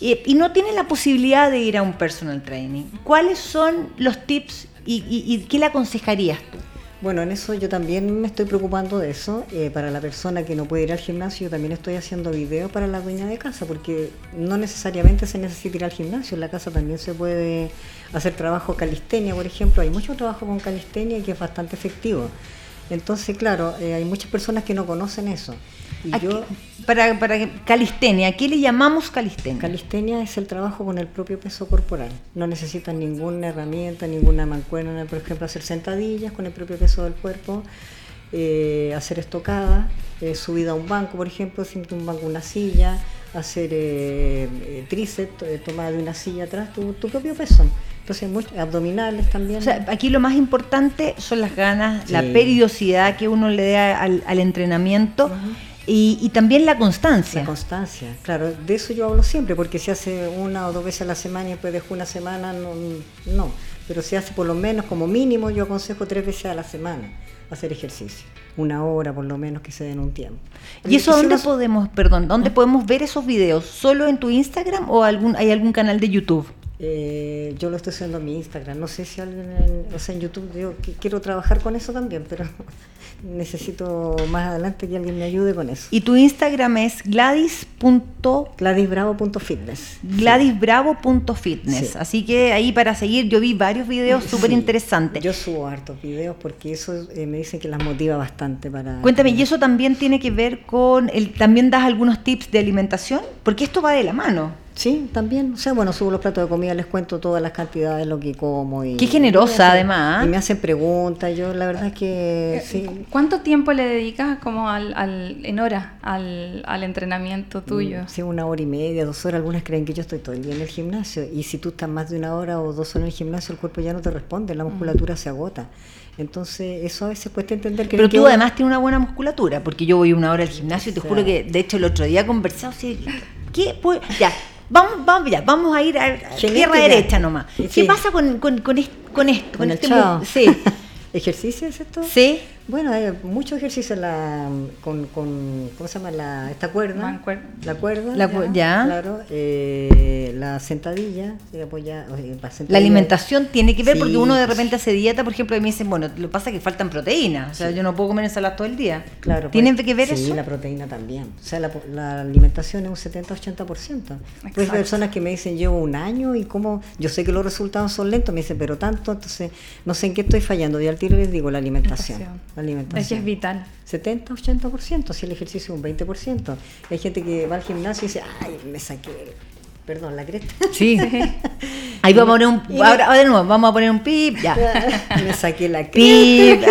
y no tiene la posibilidad de ir a un personal training. ¿Cuáles son los tips y, qué le aconsejarías tú? Bueno, en eso yo también me estoy preocupando de eso. Eh, para la persona que no puede ir al gimnasio, yo también estoy haciendo videos para la dueña de casa, porque no necesariamente se necesita ir al gimnasio. En la casa también se puede hacer trabajo calistenia, por ejemplo. Hay mucho trabajo con calistenia que es bastante efectivo. Entonces, claro, eh, hay muchas personas que no conocen eso. Y yo, para, para calistenia, ¿qué le llamamos calistenia? Calistenia es el trabajo con el propio peso corporal. No necesitan ninguna herramienta, ninguna mancuerna, por ejemplo, hacer sentadillas con el propio peso del cuerpo, eh, hacer estocada, eh, subida a un banco, por ejemplo, sin un banco, una silla, hacer eh, tríceps, tomada de una silla atrás, tu, propio peso. Entonces, abdominales también. aquí lo más importante son las ganas, la periodicidad que uno le da al, entrenamiento. Y, también la constancia. La constancia, claro, de eso yo hablo siempre, porque si hace una o dos veces a la semana y después dejo una semana, no, no. Pero si hace por lo menos, como mínimo, yo aconsejo tres veces a la semana hacer ejercicio. Una hora por lo menos que se den un tiempo. ¿Y eso dónde podemos, perdón, dónde ¿Ah? podemos ver esos videos? ¿Solo en tu Instagram o algún, hay algún canal de YouTube? Eh, yo lo estoy haciendo en mi Instagram. No sé si alguien en, o sea, en YouTube, yo quiero trabajar con eso también, pero *laughs* necesito más adelante que alguien me ayude con eso. Y tu Instagram es gladys. gladysbravo.fitness. gladysbravo.fitness. Así que ahí para seguir, yo vi varios videos súper interesantes. Yo subo hartos videos porque eso eh, me dicen que las motiva bastante para... Cuéntame, ¿y eso también tiene que ver con, el, también das algunos tips de alimentación? Porque esto va de la mano. Sí, también. O sea, bueno, subo los platos de comida, les cuento todas las cantidades, lo que como. Y, Qué generosa, además. Y me hacen preguntas. Yo, la verdad es que eh, sí. ¿Cuánto tiempo le dedicas como al, al en hora al, al, entrenamiento tuyo? Mm, sí, una hora y media, dos horas. Algunas creen que yo estoy todo el día en el gimnasio. Y si tú estás más de una hora o dos horas en el gimnasio, el cuerpo ya no te responde, la mm. musculatura se agota. Entonces, eso a veces cuesta entender que... Pero tú además tienes una buena musculatura, porque yo voy una hora al gimnasio y te juro que, de hecho, el otro día he conversado, ¿qué? Pues, ya, Vamos, vamos, ya, vamos a ir a, tierra derecha nomás. ¿Qué pasa con, con, con, esto? Con, esto, con este Sí. *laughs* ¿Ejercicio es esto? Sí. Bueno, hay muchos ejercicios la, con, con, ¿cómo se llama? La, esta cuerda. La cuerda. La, ya, Claro. Eh, la sentadilla. La alimentación tiene que ver porque uno de repente hace dieta, por ejemplo, y me dicen, bueno, lo que pasa es que faltan proteínas. O sea, yo no puedo comer ensalada todo el día. Claro. ¿Tienen pues, que ver eso? Sí, la proteína también. O sea, la, la alimentación es un 70-80%. Pues hay personas que me dicen, llevo un año y como, yo sé que los resultados son lentos, me dicen, pero tanto, entonces no sé en qué estoy fallando. Y al tiro les digo, la alimentación alimentación. Es es vital. 70, 80%, si el ejercicio es un 20%. Hay gente que va al gimnasio y dice, ay, me saqué, perdón, la cresta. Sí. *laughs* Ahí vamos a poner un, ahora, de nuevo, vamos a poner un pip, ya. *laughs* me saqué la cresta.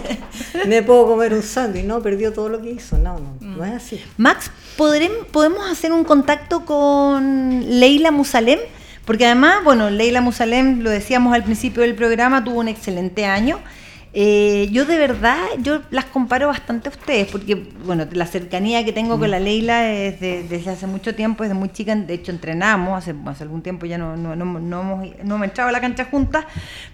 *laughs* me puedo comer un sándwich, no, perdió todo lo que hizo. No, no, no mm. es así. Max, ¿podemos hacer un contacto con Leila Musalem? Porque además, bueno, Leila Musalem, lo decíamos al principio del programa, tuvo un excelente año. Eh, yo de verdad, yo las comparo bastante a ustedes, porque bueno, la cercanía que tengo con la mm. Leila es desde hace mucho tiempo, desde muy chica, de hecho entrenamos, hace, hace algún tiempo ya no, no, no, no, hemos, no hemos entrado a la cancha juntas,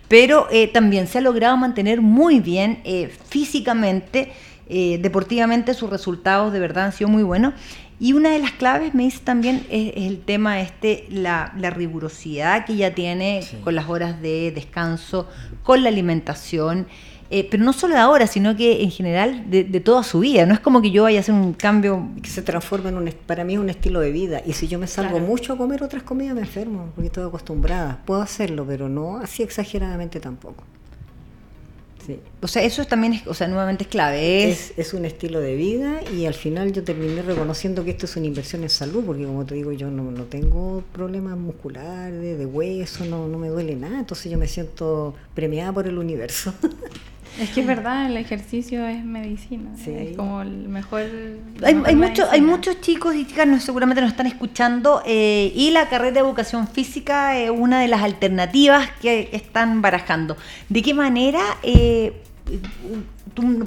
pero eh, también se ha logrado mantener muy bien eh, físicamente, deportivamente sus resultados de verdad han sido muy buenos. Y una de las claves, me dice también, es, el tema este, la, la, rigurosidad que ella tiene con las horas de descanso, con la alimentación. Eh, pero no solo de ahora, sino que en general de, toda su vida. No es como que yo vaya a hacer un cambio. Que se transforma en un, para mí es un estilo de vida. Y si yo me salgo mucho a comer otras comidas, me enfermo, porque estoy acostumbrada. Puedo hacerlo, pero no así exageradamente tampoco. Sí. O sea, eso también es, o sea, nuevamente es clave. Es... es... un estilo de vida y al final yo terminé reconociendo que esto es una inversión en salud, porque como te digo, yo no, no tengo problemas musculares, de hueso, no, no me duele nada, entonces yo me siento premiada por el universo. *laughs* Es que es verdad, el ejercicio es medicina. Es como el mejor. Hay, hay, hay muchos chicos y chicas, no, seguramente nos están escuchando, eh, y la carrera de educación física es una de las alternativas que están barajando. ¿De qué manera eh,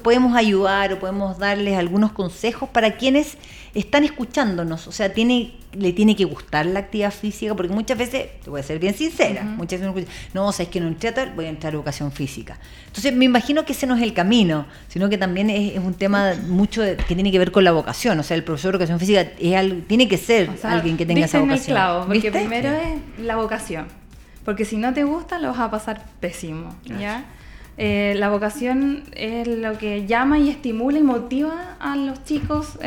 podemos ayudar o podemos darles algunos consejos para quienes están escuchándonos? O sea, tiene le tiene que gustar la actividad física, porque muchas veces, te voy a ser bien sincera, muchas veces no, sabes que no entré a tal, voy a entrar a educación física. Entonces me imagino que ese no es el camino, sino que también es, un tema mucho que tiene que ver con la vocación, o sea, el profesor de educación física es tiene que ser alguien que tenga esa vocación. Claro, porque primero es la vocación, porque si no te gusta lo vas a pasar pésimo, ¿ya? Eh, la vocación es lo que llama y estimula y motiva a los chicos,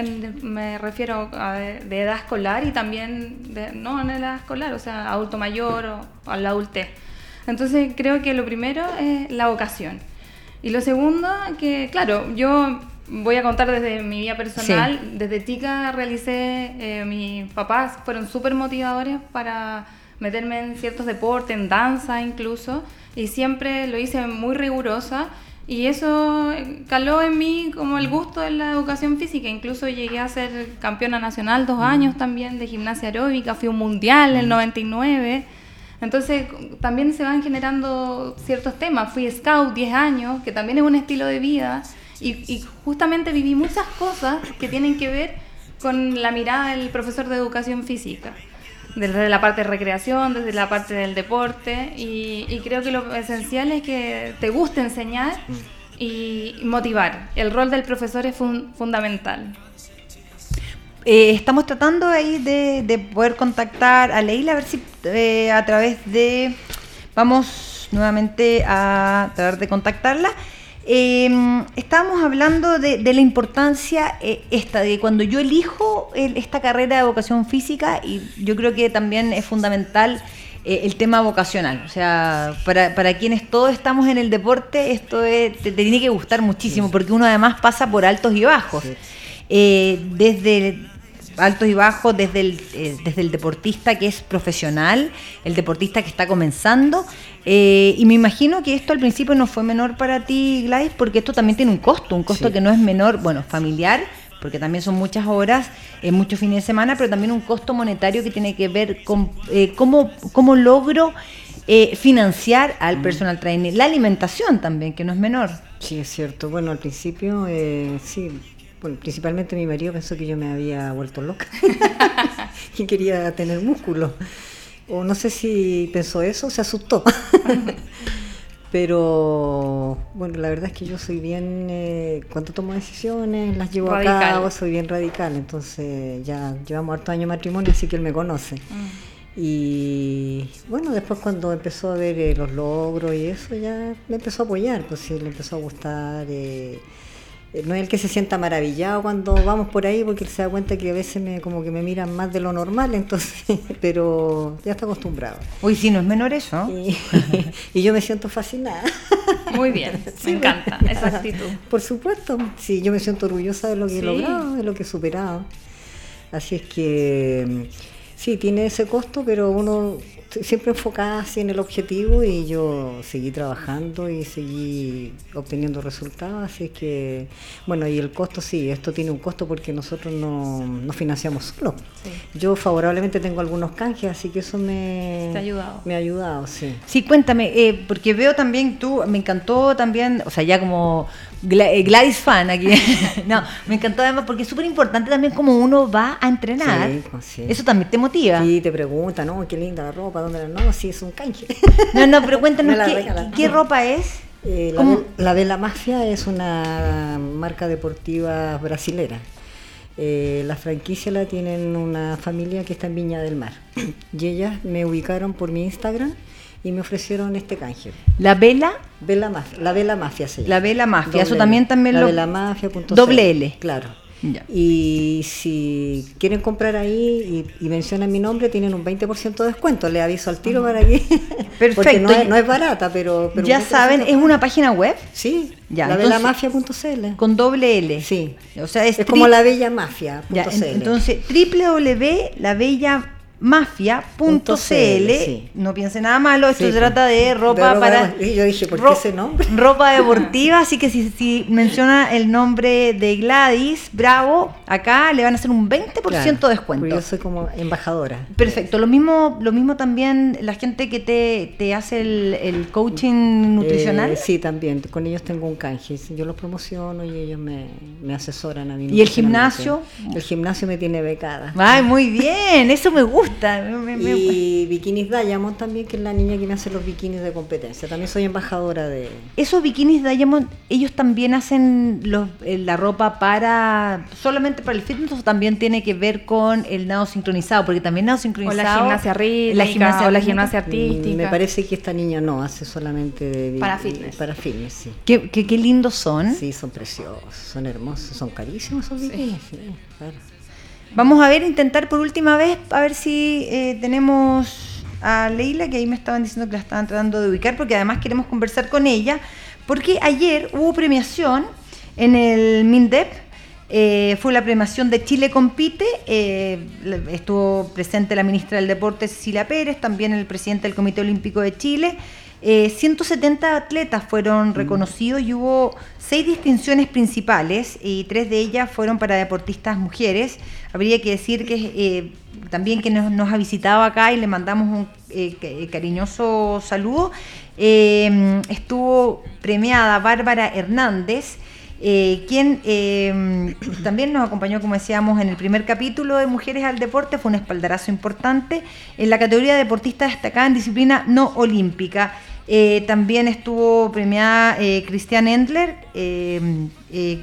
me refiero a de, edad escolar y también, de, no en edad escolar, o sea, adulto mayor o a la adultez. Entonces creo que lo primero es la vocación. Y lo segundo, que claro, yo voy a contar desde mi vida personal. Desde chica realicé, eh, mis papás fueron súper motivadores para meterme en ciertos deportes, en danza incluso, y siempre lo hice muy rigurosa. Y eso caló en mí como el gusto de la educación física. Incluso llegué a ser campeona nacional dos años también de gimnasia aeróbica. Fui un mundial en el 99. Entonces también se van generando ciertos temas. Fui scout 10 años, que también es un estilo de vida. Y, justamente viví muchas cosas que tienen que ver con la mirada del profesor de educación física. Desde la parte de recreación, desde la parte del deporte. Y, creo que lo esencial es que te guste enseñar y motivar. El rol del profesor es fundamental. Eh, estamos tratando ahí de, poder contactar a Leila, a ver si eh, a través de... Vamos nuevamente a tratar de contactarla. Eh, estábamos hablando de, la importancia eh, esta, de cuando yo elijo esta carrera de educación física, y yo creo que también es fundamental el tema vocacional. O sea, para, para, quienes todos estamos en el deporte, esto te, tiene que gustar muchísimo, porque uno además pasa por altos y bajos. desde altos y bajos desde el, eh, desde el deportista que es profesional, el deportista que está comenzando. Eh, y me imagino que esto al principio no fue menor para ti, Gladys, porque esto también tiene un costo, un costo que no es menor, bueno, familiar, porque también son muchas horas, eh, muchos fines de semana, pero también un costo monetario que tiene que ver con cómo, cómo logro financiar al mm. personal trainer. La alimentación también, que no es menor. Sí, es cierto. Bueno, al principio sí principalmente mi marido pensó que yo me había vuelto loca *laughs* y quería tener músculo. O no sé si pensó eso, se asustó. *laughs* Pero bueno, la verdad es que yo soy bien, eh, cuando tomo decisiones, las llevo a cabo, soy bien radical. Entonces ya llevamos harto año de matrimonio, así que él me conoce. Mm. Y bueno, después cuando empezó a ver eh, los logros y eso, ya me empezó a apoyar, pues sí, le empezó a gustar. Eh, no es el que se sienta maravillado cuando vamos por ahí porque él se da cuenta que a veces me como que me miran más de lo normal entonces *laughs* pero ya está acostumbrado. Uy sí no es menor eso. Y, *laughs* yo me siento fascinada. Muy bien *laughs* me encanta esa actitud. Por supuesto sí yo me siento orgullosa de lo que he logrado de lo que he superado. Así es que sí tiene ese costo pero uno siempre enfocada así en el objetivo y yo seguí trabajando y seguí obteniendo resultados, así que, bueno, y el costo sí, esto tiene un costo porque nosotros no, no financiamos solo. Yo favorablemente tengo algunos canjes, así que eso me, ha ayudado. Me ha ayudado, sí. Sí, cuéntame, eh, porque veo también tú, me encantó también, o sea, ya como Gladys fan aquí. *laughs* no, me encantó además porque es súper importante también como uno va a entrenar. Pues, Eso también te motiva. Sí, te pregunta, ¿no? Qué linda la ropa, ¿dónde la no? Sí, es un canje. no, no, pero cuéntanos *laughs* qué, ropa es. Eh, la, de la Mafia es una marca deportiva brasilera. Eh, la franquicia la tienen una familia que está en Viña del Mar. *clears throat* y ellas me ubicaron por mi Instagram y me ofrecieron este canje. ¿La vela? Vela mafia, la vela mafia se llama. La vela mafia, eso también también la lo... Vela mafia. Doble L. Claro. Y si quieren comprar ahí y, mencionan mi nombre, tienen un 20% de descuento. Le aviso al tiro para que. *laughs* Perfecto. Porque no es, no es barata, pero. ya saben, ¿es una página web? Sí, ya, la velamafia.cl. Con doble L. Sí. O sea, es, como la bella mafia.cl. Entonces, www.labella mafia.cl, no piense nada malo, esto se trata de ropa, para... yo dije, ¿por qué ese nombre? *laughs* Ropa deportiva, así que si, si, menciona el nombre de Gladys Bravo, acá le van a hacer un 20% de descuento. Yo soy como embajadora. Perfecto, lo mismo lo mismo también la gente que te, te hace el, coaching nutricional. Eh, sí, también, con ellos tengo un canje, yo los promociono y ellos me, me asesoran a mí. ¿Y el gimnasio? El gimnasio me tiene becada. Ay, muy bien, eso me gusta *laughs* y Bikinis Diamond también, que es la niña que me hace los bikinis de competencia. También soy embajadora de... Esos bikinis Diamond, ellos también hacen los, eh, la ropa para... solamente para el fitness o también tiene que ver con el nado sincronizado, porque también nado sincronizado... O la gimnasia rítmica, la gimnasia, o la gimnasia artística. Me parece que esta niña no, hace solamente de, para fitness. Para fitness, sí. ¿Qué, qué, lindos son. Sí, son preciosos, son hermosos, son carísimos esos bikinis. Sí. claro. Vamos a ver, intentar por última vez, a ver si eh, tenemos a Leila, que ahí me estaban diciendo que la estaban tratando de ubicar, porque además queremos conversar con ella porque ayer hubo premiación en el MINDEP, eh, fue la premiación de Chile Compite, eh, estuvo presente la ministra del Deporte Cecilia Pérez, también el presidente del Comité Olímpico de Chile. 170 eh, atletas fueron mm. reconocidos y hubo seis distinciones principales y tres de ellas fueron para deportistas mujeres. Habría que decir que también que nos, ha visitado acá y le mandamos un cariñoso saludo. estuvo premiada Bárbara Hernández, eh, quien eh, también nos acompañó, como decíamos, en el primer capítulo de Mujeres al Deporte, fue un espaldarazo importante en la categoría de deportista destacada en disciplina no olímpica. Eh, también estuvo premiada Cristian Endler,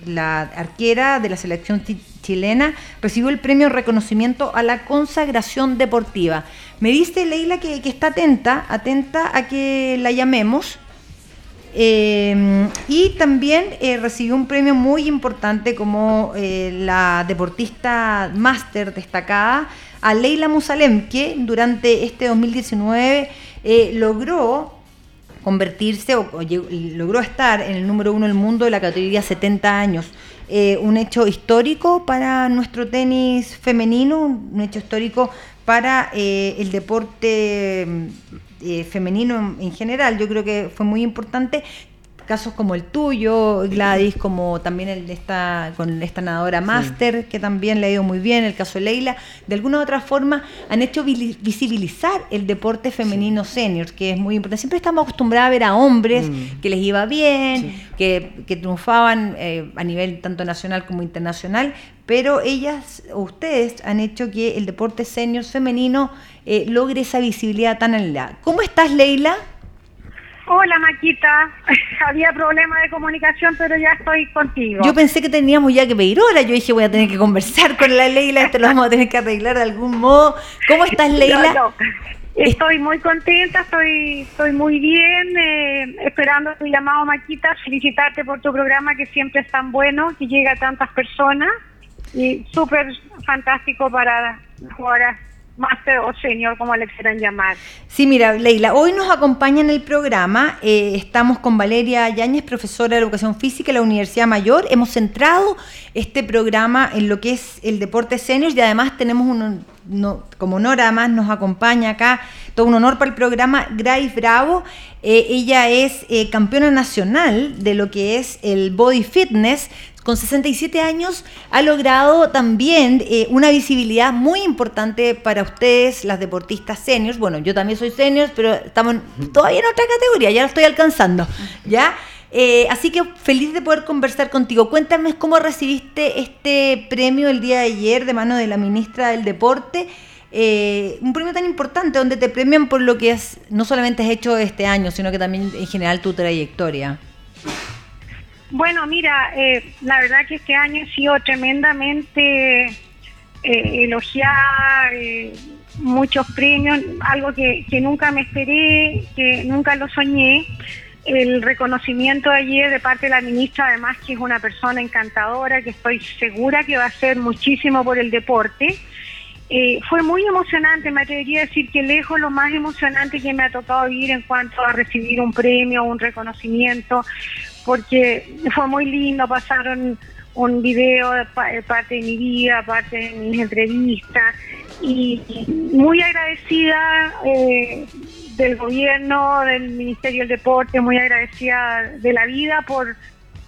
la arquera de la selección chilena, recibió el premio reconocimiento a la consagración deportiva. Me dice Leila que está atenta, atenta a que la llamemos. Eh, y también eh, recibió un premio muy importante como eh, la deportista máster destacada a Leila Musalem, que durante este 2019 logró convertirse o, logró estar en el número uno del mundo de la categoría 70 años. un hecho histórico para nuestro tenis femenino, un hecho histórico para el deporte eh, femenino en, general. Yo creo que fue muy importante casos como el tuyo, Gladys, como también el de esta, con esta nadadora máster, que también le ha ido muy bien, el caso de Leila, de alguna u otra forma han hecho visibilizar el deporte femenino senior, que es muy importante. Siempre estamos acostumbrados a ver a hombres mm. que les iba bien, que, que, triunfaban eh, a nivel tanto nacional como internacional, pero ellas, ustedes, han hecho que el deporte senior femenino eh, logre esa visibilidad tan elevada. ¿Cómo estás, Leila? Hola, Maquita. *laughs* Había problema de comunicación, pero ya estoy contigo. Yo pensé que teníamos ya que pedir hora. Yo dije, voy a tener que conversar con la Leila, esto lo vamos a tener que arreglar de algún modo. ¿Cómo estás, *laughs* Leila? Estoy muy contenta, estoy, estoy muy bien, eh, esperando tu llamado, Maquita. Felicitarte por tu programa que siempre es tan bueno, que llega a tantas personas y súper fantástico para jugadoras máster o senior, como le quieran llamar. Sí, mira, Leila, hoy nos acompaña en el programa, eh, estamos con Valeria Yáñez, profesora de Educación Física en la Universidad Mayor. Hemos centrado este programa en lo que es el deporte senior y además tenemos un, como honor, además nos acompaña acá, todo un honor para el programa, Grace Bravo. Eh, ella es eh, campeona nacional de lo que es el body fitness con 67 años ha logrado también eh, una visibilidad muy importante para ustedes, las deportistas seniors. Bueno, yo también soy senior, pero estamos todavía en otra categoría, ya lo estoy alcanzando, ¿ya? Eh, así que feliz de poder conversar contigo. Cuéntame cómo recibiste este premio el día de ayer de mano de la ministra del Deporte. Eh, un premio tan importante donde te premian por lo que has, no solamente has hecho este año, sino que también en general tu trayectoria. Bueno, mira, eh, la verdad que este año ha sido tremendamente eh, elogiada, eh, muchos premios, algo que, nunca me esperé, que nunca lo soñé. El reconocimiento ayer de parte de la ministra, además que es una persona encantadora, que estoy segura que va a hacer muchísimo por el deporte. fue muy emocionante, me atrevería a decir que lejos lo más emocionante que me ha tocado vivir en cuanto a recibir un premio, un reconocimiento, porque fue muy lindo, pasaron un video de parte de mi vida, parte de mis entrevistas, y muy agradecida eh, del gobierno, del Ministerio del Deporte, muy agradecida de la vida por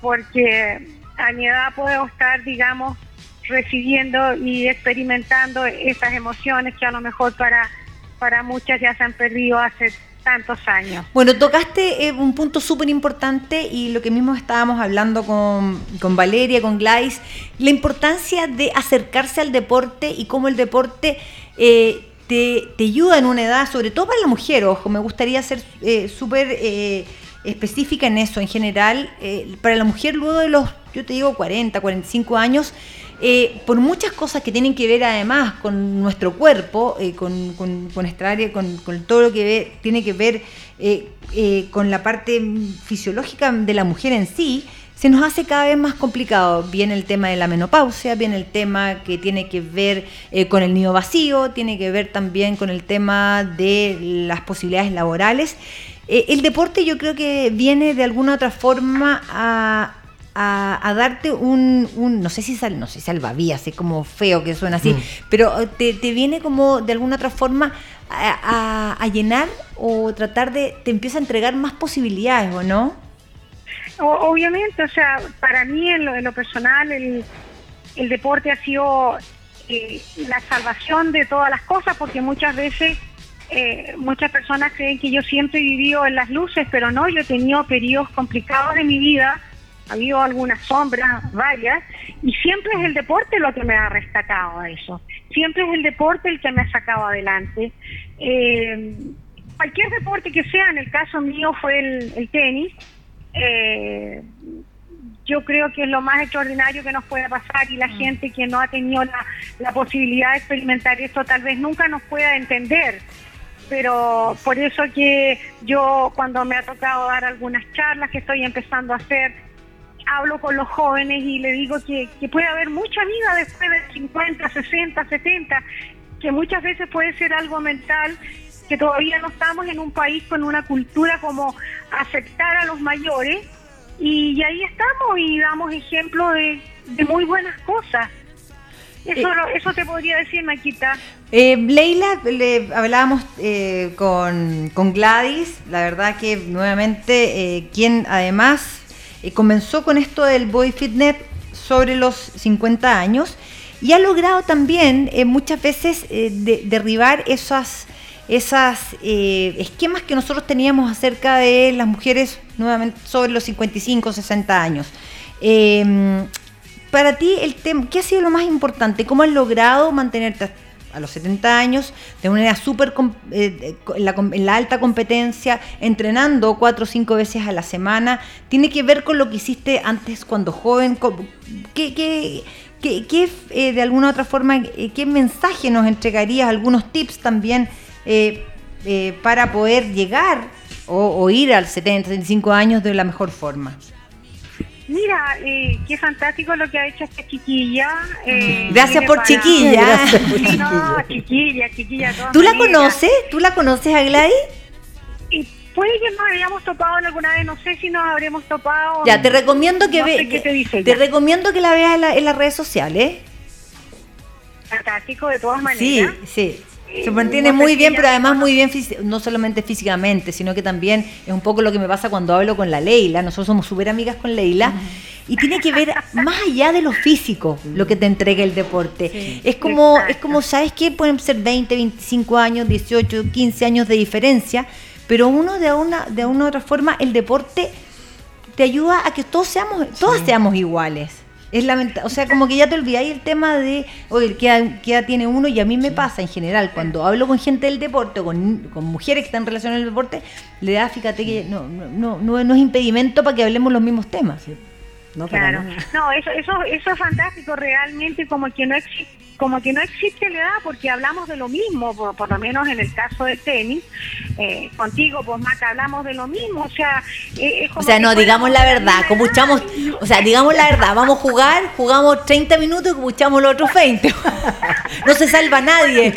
porque a mi edad puedo estar, digamos, recibiendo y experimentando esas emociones que a lo mejor para, para muchas ya se han perdido hace tantos años. Bueno, tocaste eh, un punto súper importante y lo que mismo estábamos hablando con, Valeria, con Gladys, la importancia de acercarse al deporte y cómo el deporte eh, te, ayuda en una edad, sobre todo para la mujer, ojo, me gustaría ser eh, súper específica en eso, en general, para la mujer luego de los, yo te digo, 40, 45 años, eh, por muchas cosas que tienen que ver además con nuestro cuerpo, eh, con, con, nuestra área, con, todo lo que tiene que ver eh, con la parte fisiológica de la mujer en sí, se nos hace cada vez más complicado. Viene el tema de la menopausia, viene el tema que tiene que ver con el nido vacío, tiene que ver también con el tema de las posibilidades laborales. El deporte yo creo que viene de alguna otra forma a, darte un, no sé si sal, no sé salvavías, es como feo que suena así, mm. pero te, te, viene como de alguna otra forma a, llenar o tratar de, te empieza a entregar más posibilidades, ¿o no? obviamente, o sea, para mí en lo, personal el, deporte ha sido eh, la salvación de todas las cosas, porque muchas veces eh, muchas personas creen que yo siempre he vivido en las luces, pero no, yo he tenido periodos complicados de mi vida, habido algunas sombras, varias, y siempre es el deporte lo que me ha rescatado a eso, siempre es el deporte el que me ha sacado adelante. Eh, cualquier deporte que sea, en el caso mío fue el tenis, eh, yo creo que es lo más extraordinario que nos puede pasar y la mm. gente que no ha tenido la, posibilidad de experimentar esto tal vez nunca nos pueda entender. Pero por eso que yo cuando me ha tocado dar algunas charlas que estoy empezando a hacer, hablo con los jóvenes y le digo que, que puede haber mucha vida después de 50, 60, 70, que muchas veces puede ser algo mental que todavía no estamos en un país con una cultura como aceptar a los mayores y, ahí estamos y damos ejemplo de, muy buenas cosas. Eso, eh, eso te podría decir, Maquita. Eh, Leila, le hablábamos eh, con, con, Gladys, la verdad que nuevamente, eh, quien además comenzó con esto del Boy Fitness sobre los 50 años y ha logrado también muchas veces derribar esas esos eh, esquemas que nosotros teníamos acerca de las mujeres nuevamente sobre los 55, 60 años. Para ti, el tema, ¿qué ha sido lo más importante? ¿Cómo has logrado mantenerte a los 70 años de una manera súper eh, en, la, alta competencia, entrenando cuatro o cinco veces a la semana? ¿Tiene que ver con lo que hiciste antes cuando joven? ¿Qué, qué, qué, eh, de alguna u otra forma, qué mensaje nos entregarías? ¿Algunos tips también? Eh, eh, para poder llegar o, ir al 70, 75 años de la mejor forma? Mira, eh, qué fantástico lo que ha hecho esta chiquilla. Gracias por chiquilla. chiquilla, chiquilla. ¿Tú la conoces? ¿Tú la conoces a Gladys? Y puede que nos hayamos topado alguna vez, no sé si nos habremos topado. Ya, te recomiendo que te, recomiendo que la veas en, en las redes sociales. Fantástico, de todas maneras. Sí, sí. Se mantiene muy bien, pero además muy bien, no solamente físicamente, sino que también es un poco lo que me pasa cuando hablo con la Leila. Nosotros somos súper amigas con Leila. Y tiene que ver más allá de lo físico, lo que te entrega el deporte. es como, es como, ¿sabes qué? Pueden ser 20, 25 años, 18, 15 años de diferencia, pero uno de una, de una u otra forma, el deporte te ayuda a que todos seamos, todas seamos iguales. Es lamentable, o sea, como que ya te olvidáis el tema de, oye, ¿qué edad, tiene uno? Y a mí me pasa en general, cuando hablo con gente del deporte, con, con mujeres que están en relación al deporte, le da, fíjate que no, no, no, no es impedimento para que hablemos los mismos temas. No, claro. No, eso, eso, eso es fantástico realmente, como que no existe como que no existe la edad porque hablamos de lo mismo, por, lo menos en el caso del tenis. Eh, contigo, pues Maca, hablamos de lo mismo. O sea, eh, o sea no, digamos la verdad, como echamos, o sea, digamos la verdad, vamos a jugar, jugamos 30 minutos y echamos los otros 20. *laughs* no se salva nadie.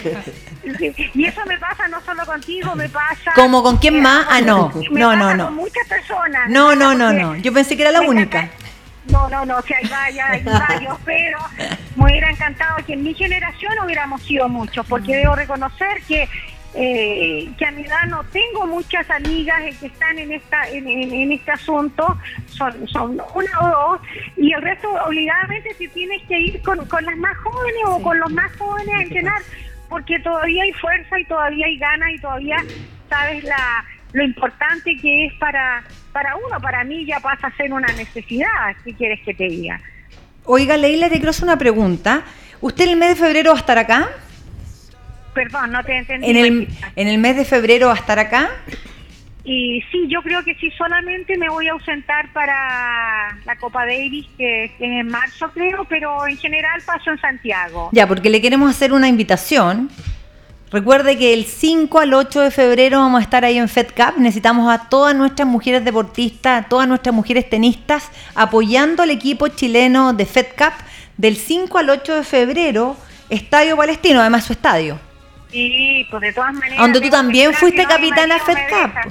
Y eso me pasa no solo contigo, me pasa. ¿Como con quién más? Ah, no. No, no, no. Con muchas personas. No, no, no, no. Yo pensé que era la única. No, no, no, que hay hay *laughs* varios, pero me hubiera encantado que en mi generación hubiéramos sido muchos, porque debo reconocer que eh, que a mi edad no tengo muchas amigas que están en esta en, este asunto, son, son una o dos, y el resto obligadamente si tienes que ir con, las más jóvenes o con los más jóvenes a entrenar, porque todavía hay fuerza y todavía hay ganas y todavía sabes la lo importante que es para, para uno, para mí ya pasa a ser una necesidad, si quieres que te diga. Oiga, Leila, te quiero hacer una pregunta. ¿Usted en el mes de febrero va a estar acá? Perdón, no te entendí. ¿En el, ¿En el mes de febrero va a estar acá? Y sí, yo creo que sí, solamente me voy a ausentar para la Copa Davis, que, es en marzo creo, pero en general paso en Santiago. Ya, porque le queremos hacer una invitación Recuerde que el 5 al 8 de febrero vamos a estar ahí en FedCap. Necesitamos a todas nuestras mujeres deportistas, a todas nuestras mujeres tenistas apoyando al equipo chileno de FedCap del 5 al 8 de febrero, Estadio Palestino, además su estadio. Sí, pues de todas maneras. Donde tú también fuiste capitana FedCap.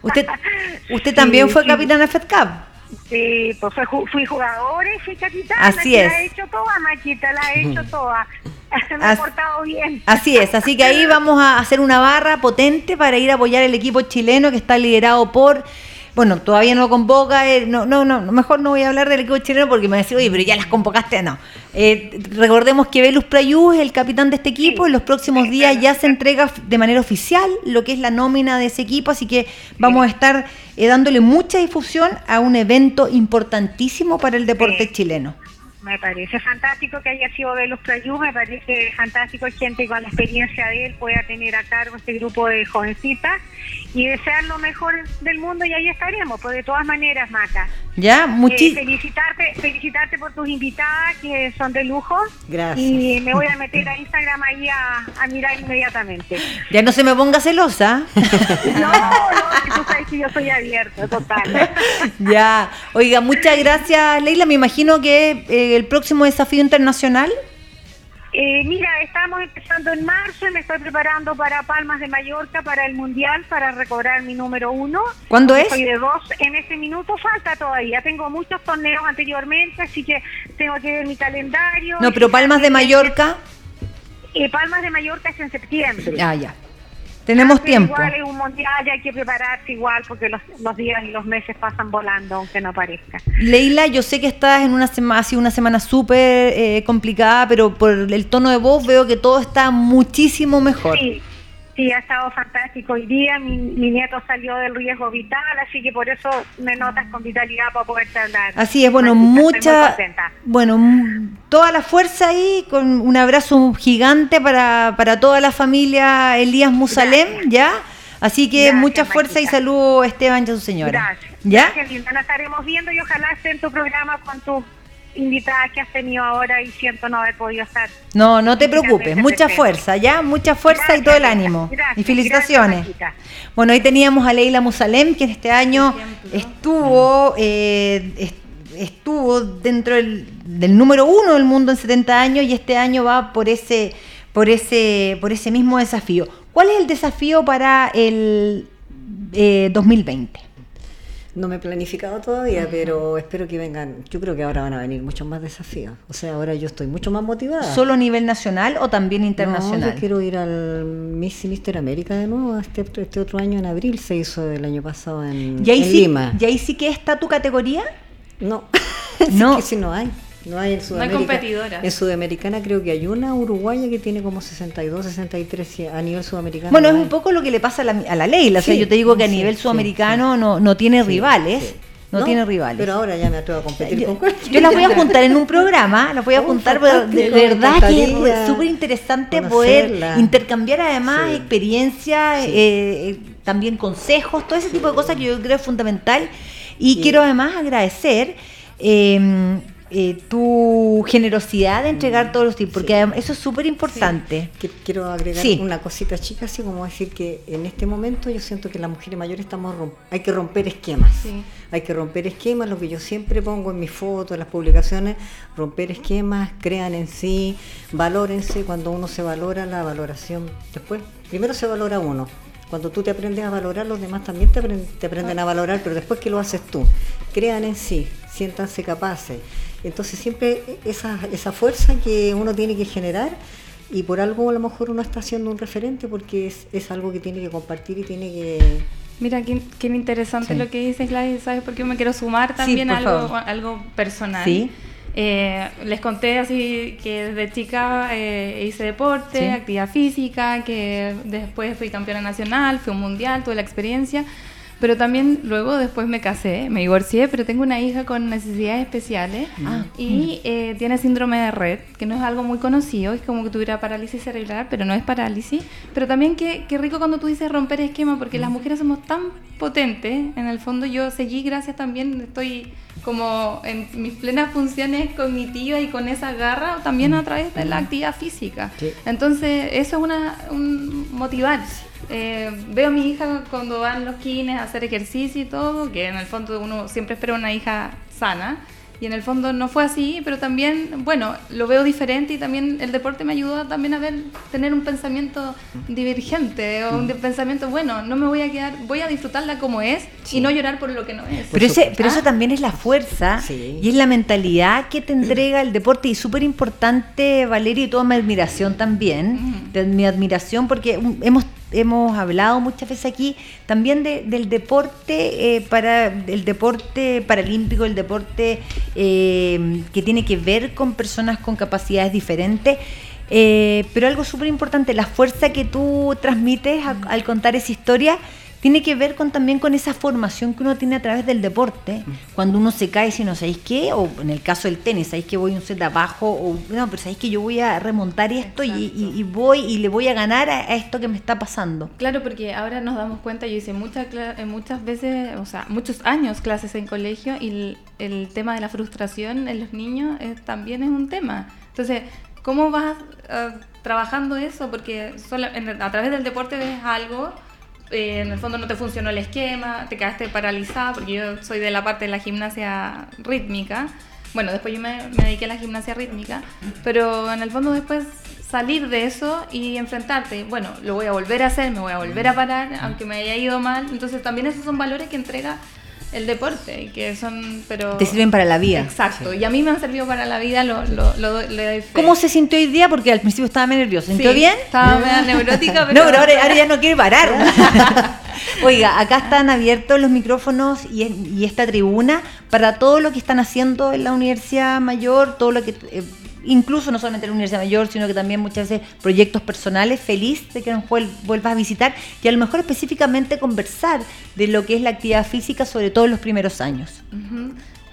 Usted, *laughs* usted también fue capitana FedCap. Sí, pues fui jugadora y fui capitana. Así es. La he hecho toda, Maquita, la he hecho *laughs* toda. *laughs* Me he portado bien. Así es, así que ahí vamos a hacer una barra potente para ir a apoyar el equipo chileno que está liderado por bueno, todavía no lo convoca, eh, no, no, no, mejor no voy a hablar del equipo chileno porque me decía, oye, pero ya las convocaste, no. Eh, recordemos que Velus Prayú es el capitán de este equipo, en los próximos días ya se entrega de manera oficial lo que es la nómina de ese equipo, así que vamos a estar eh, dándole mucha difusión a un evento importantísimo para el deporte chileno. Me parece fantástico que haya sido Velus Prayú, me parece fantástico que gente con la experiencia de él pueda tener a cargo este grupo de jovencitas y desear lo mejor del mundo y ahí estaremos, pues de todas maneras, Maca. Ya, muchísimas. Eh, felicitarte, felicitarte por tus invitadas que son de lujo. Gracias. Y me voy a meter a Instagram ahí a, mirar inmediatamente. Ya no se me ponga celosa. *laughs* no, no, tú sabes que yo soy abierta, total. *laughs* ya, oiga, muchas gracias, Leila. Me imagino que eh, el próximo desafío internacional. Eh, mira, estamos empezando en marzo y me estoy preparando para Palmas de Mallorca, para el Mundial, para recobrar mi número uno. ¿Cuándo es? Soy de dos en este minuto, falta todavía. Tengo muchos torneos anteriormente, así que tengo que ver mi calendario. No, pero Palmas de Mallorca. Eh, Palmas de Mallorca es en septiembre. Ah, ya. Tenemos tiempo. Igual es un mundial y hay que prepararse igual porque los, días y los meses pasan volando, aunque no parezca. Leila, yo sé que estás en una semana, ha sido una semana súper eh, complicada, pero por el tono de voz veo que todo está muchísimo mejor. Sí, Sí, ha estado fantástico. Hoy día mi, nieto salió del riesgo vital, así que por eso me notas con vitalidad para poder hablar. Así es, bueno, mucha, bueno, toda la fuerza ahí, con un abrazo gigante para, para toda la familia Elías Musalem, ¿ya? Así que mucha fuerza y saludo Esteban y a su señora. Gracias. ¿Ya? Gracias, Nos estaremos viendo y ojalá esté en tu programa con tu invitada que has tenido ahora y siento no haber podido estar. No, no te preocupes, mucha fuerza, ¿ya? Mucha fuerza y todo el ánimo. y felicitaciones. bueno, hoy teníamos a Leila Musalem, que este año estuvo, eh, estuvo dentro del, número uno del mundo en 70 años y este año va por ese, por ese, por ese mismo desafío. ¿Cuál es el desafío para el 2020? No me he planificado todavía, pero espero que vengan. Yo creo que ahora van a venir muchos más desafíos. O sea, ahora yo estoy mucho más motivada. ¿Solo a nivel nacional o también internacional? No, yo quiero ir al Miss y Mister América de nuevo. Este, este otro año en abril se hizo el año pasado en, Lima. ¿Y ahí sí que está tu categoría? No, *laughs* no. *laughs* sí que no hay. No hay en Sudamérica. No hay competidoras. En Sudamericana creo que hay una uruguaya que tiene como 62, 63 a nivel sudamericano. Bueno, es un poco lo que le pasa a la, a la ley. O sea, yo te digo que a nivel sudamericano no, no tiene rivales. No, tiene rivales. Pero ahora ya me atrevo a competir con Yo las voy a juntar en un *laughs* programa, las voy a juntar, pero de verdad que es súper interesante poder intercambiar además experiencia, eh, también consejos, todo ese tipo de cosas que yo creo es fundamental. Y quiero además agradecer eh, eh, tu generosidad de entregar todos los tips, porque eso es súper importante. Quiero agregar una cosita chica, así como decir que en este momento yo siento que las mujeres mayores estamos hay que romper esquemas. Hay que romper esquemas, lo que yo siempre pongo en mis fotos, en las publicaciones, romper esquemas, crean en sí, valórense, cuando uno se valora, la valoración después, primero se valora uno, cuando tú te aprendes a valorar, los demás también te, te, aprenden a valorar, pero después que lo haces tú, crean en sí, siéntanse capaces. Entonces siempre esa, esa fuerza que uno tiene que generar y por algo a lo mejor uno está haciendo un referente porque es, es algo que tiene que compartir y tiene que... Mira, qué, qué interesante lo que dices, Gladys, ¿sabes por qué me quiero sumar también a algo, algo personal? Sí. Eh, les conté así que desde chica eh, hice deporte, actividad física, que después fui campeona nacional, fui un mundial, tuve la experiencia, pero también luego después me casé, me divorcié, pero tengo una hija con necesidades especiales ah, y eh, tiene síndrome de red, que no es algo muy conocido, es como que tuviera parálisis cerebral, pero no es parálisis. Pero también qué, qué rico cuando tú dices romper esquema, porque las mujeres somos tan potentes, en el fondo yo seguí, gracias también, estoy como en mis plenas funciones cognitivas y con esa garra, también a través de la actividad física. Entonces, eso es una, un motivar. Eh, veo a mi hija cuando van los kines a hacer ejercicio y todo, que en el fondo uno siempre espera una hija sana, y en el fondo no fue así, pero también, bueno, lo veo diferente y también el deporte me ayudó también a ver, tener un pensamiento divergente o un mm. pensamiento, bueno, no me voy a quedar, voy a disfrutarla como es y no llorar por lo que no es. Pero, pero eso también es la fuerza y es la mentalidad que te entrega el deporte. Y súper importante, Valeria, y toda mi admiración también, de mi admiración porque hemos hemos hablado muchas veces aquí también del deporte eh, para el deporte paralímpico, el deporte eh, que tiene que ver con personas con capacidades diferentes. Eh, pero algo súper importante, la fuerza que tú transmites al contar esa historia tiene que ver con también con esa formación que uno tiene a través del deporte. Cuando uno se cae, si no sabéis qué, o en el caso del tenis, sabéis que voy un set abajo, o no, pero sabéis que yo voy a remontar esto y, voy y le voy a ganar a, esto que me está pasando. Claro, porque ahora nos damos cuenta, yo hice muchas, eh, muchas veces, o sea, muchos años clases en colegio y el, tema de la frustración en los niños también es un tema. Entonces, ¿cómo vas eh, trabajando eso? Porque a través del deporte ves algo eh, en el fondo no te funcionó el esquema, te quedaste paralizada, porque yo soy de la parte de la gimnasia rítmica. Bueno, después yo me, dediqué a la gimnasia rítmica, pero en el fondo después salir de eso y enfrentarte, bueno, lo voy a volver a hacer, me voy a volver a parar, aunque me haya ido mal. Entonces también esos son valores que entrega el deporte, que son, pero... Te sirven para la vida. Exacto, y a mí me han servido para la vida, lo, lo, lo, ¿Cómo se sintió hoy día? Porque al principio estaba medio nerviosa, ¿se sintió bien? Estaba medio neurótica, pero... *laughs* No, pero ahora, ya no quiere parar. *laughs* *laughs* Oiga, acá están abiertos los micrófonos y, y, esta tribuna para todo lo que están haciendo en la Universidad Mayor, todo lo que... Eh, incluso no solamente la Universidad Mayor, sino que también muchas veces proyectos personales, feliz de que nos vuelvas a visitar y a lo mejor específicamente conversar de lo que es la actividad física, sobre todo en los primeros años.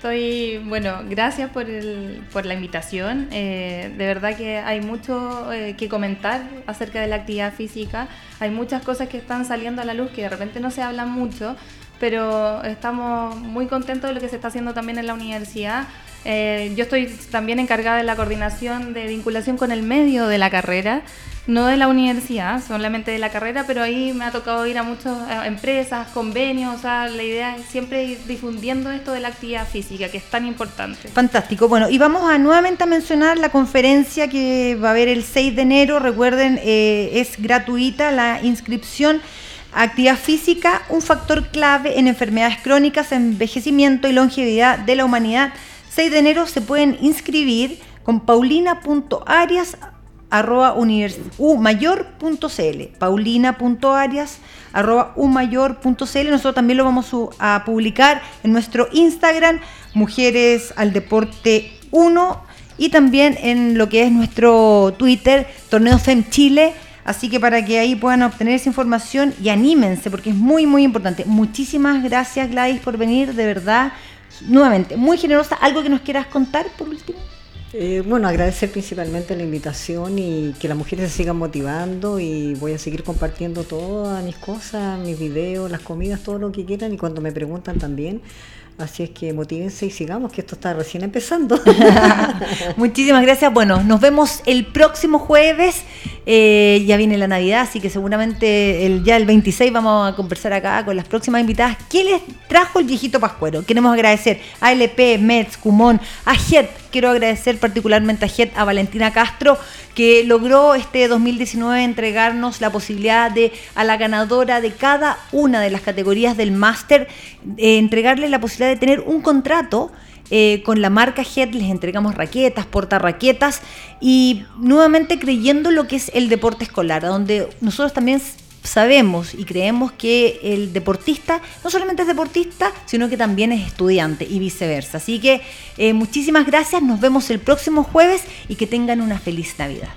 Estoy, bueno, gracias por la invitación. Eh, de verdad que hay mucho eh, que comentar acerca de la actividad física. Hay muchas cosas que están saliendo a la luz que de repente no se hablan mucho, pero estamos muy contentos de lo que se está haciendo también en la universidad. Eh, yo estoy también encargada de la coordinación de vinculación con el medio de la carrera, no de la universidad, solamente de la carrera, pero ahí me ha tocado ir a muchas eh, empresas, convenios, o sea, la idea es siempre ir difundiendo esto de la actividad física, que es tan importante. Fantástico. Bueno, y vamos a nuevamente a mencionar la conferencia que va a haber el 6 de enero. Recuerden, eh, es gratuita la inscripción. Actividad física, un factor clave en enfermedades crónicas, envejecimiento y longevidad de la humanidad 6 de enero se pueden inscribir con paulina.arias.umayor.cl paulina.arias.umayor.cl Nosotros también lo vamos a publicar en nuestro Instagram, Mujeres al Deporte 1, y también en lo que es nuestro Twitter, Torneo FEM Chile. Así que para que ahí puedan obtener esa información y anímense, porque es muy, muy importante. Muchísimas gracias, Gladys, por venir, de verdad nuevamente, muy generosa. ¿Algo que nos quieras contar por último? Eh, bueno, agradecer principalmente la invitación y que las mujeres se sigan motivando y voy a seguir compartiendo todas mis cosas, mis videos, las comidas, todo lo que quieran y cuando me preguntan también. Así es que motívense y sigamos, que esto está recién empezando. *laughs* Muchísimas gracias. Bueno, nos vemos el próximo jueves. Eh, ya viene la Navidad, así que seguramente el, ya el 26 vamos a conversar acá con las próximas invitadas. ¿Qué les trajo el viejito Pascuero? Queremos agradecer a LP, Mets, Cumón, a JET. Quiero agradecer particularmente a JET, a Valentina Castro, que logró este 2019 entregarnos la posibilidad de a la ganadora de cada una de las categorías del máster, eh, entregarle la posibilidad de tener un contrato eh, con la marca Head les entregamos raquetas, portarraquetas y nuevamente creyendo lo que es el deporte escolar, donde nosotros también sabemos y creemos que el deportista no solamente es deportista, sino que también es estudiante y viceversa. Así que eh, muchísimas gracias, nos vemos el próximo jueves y que tengan una feliz Navidad.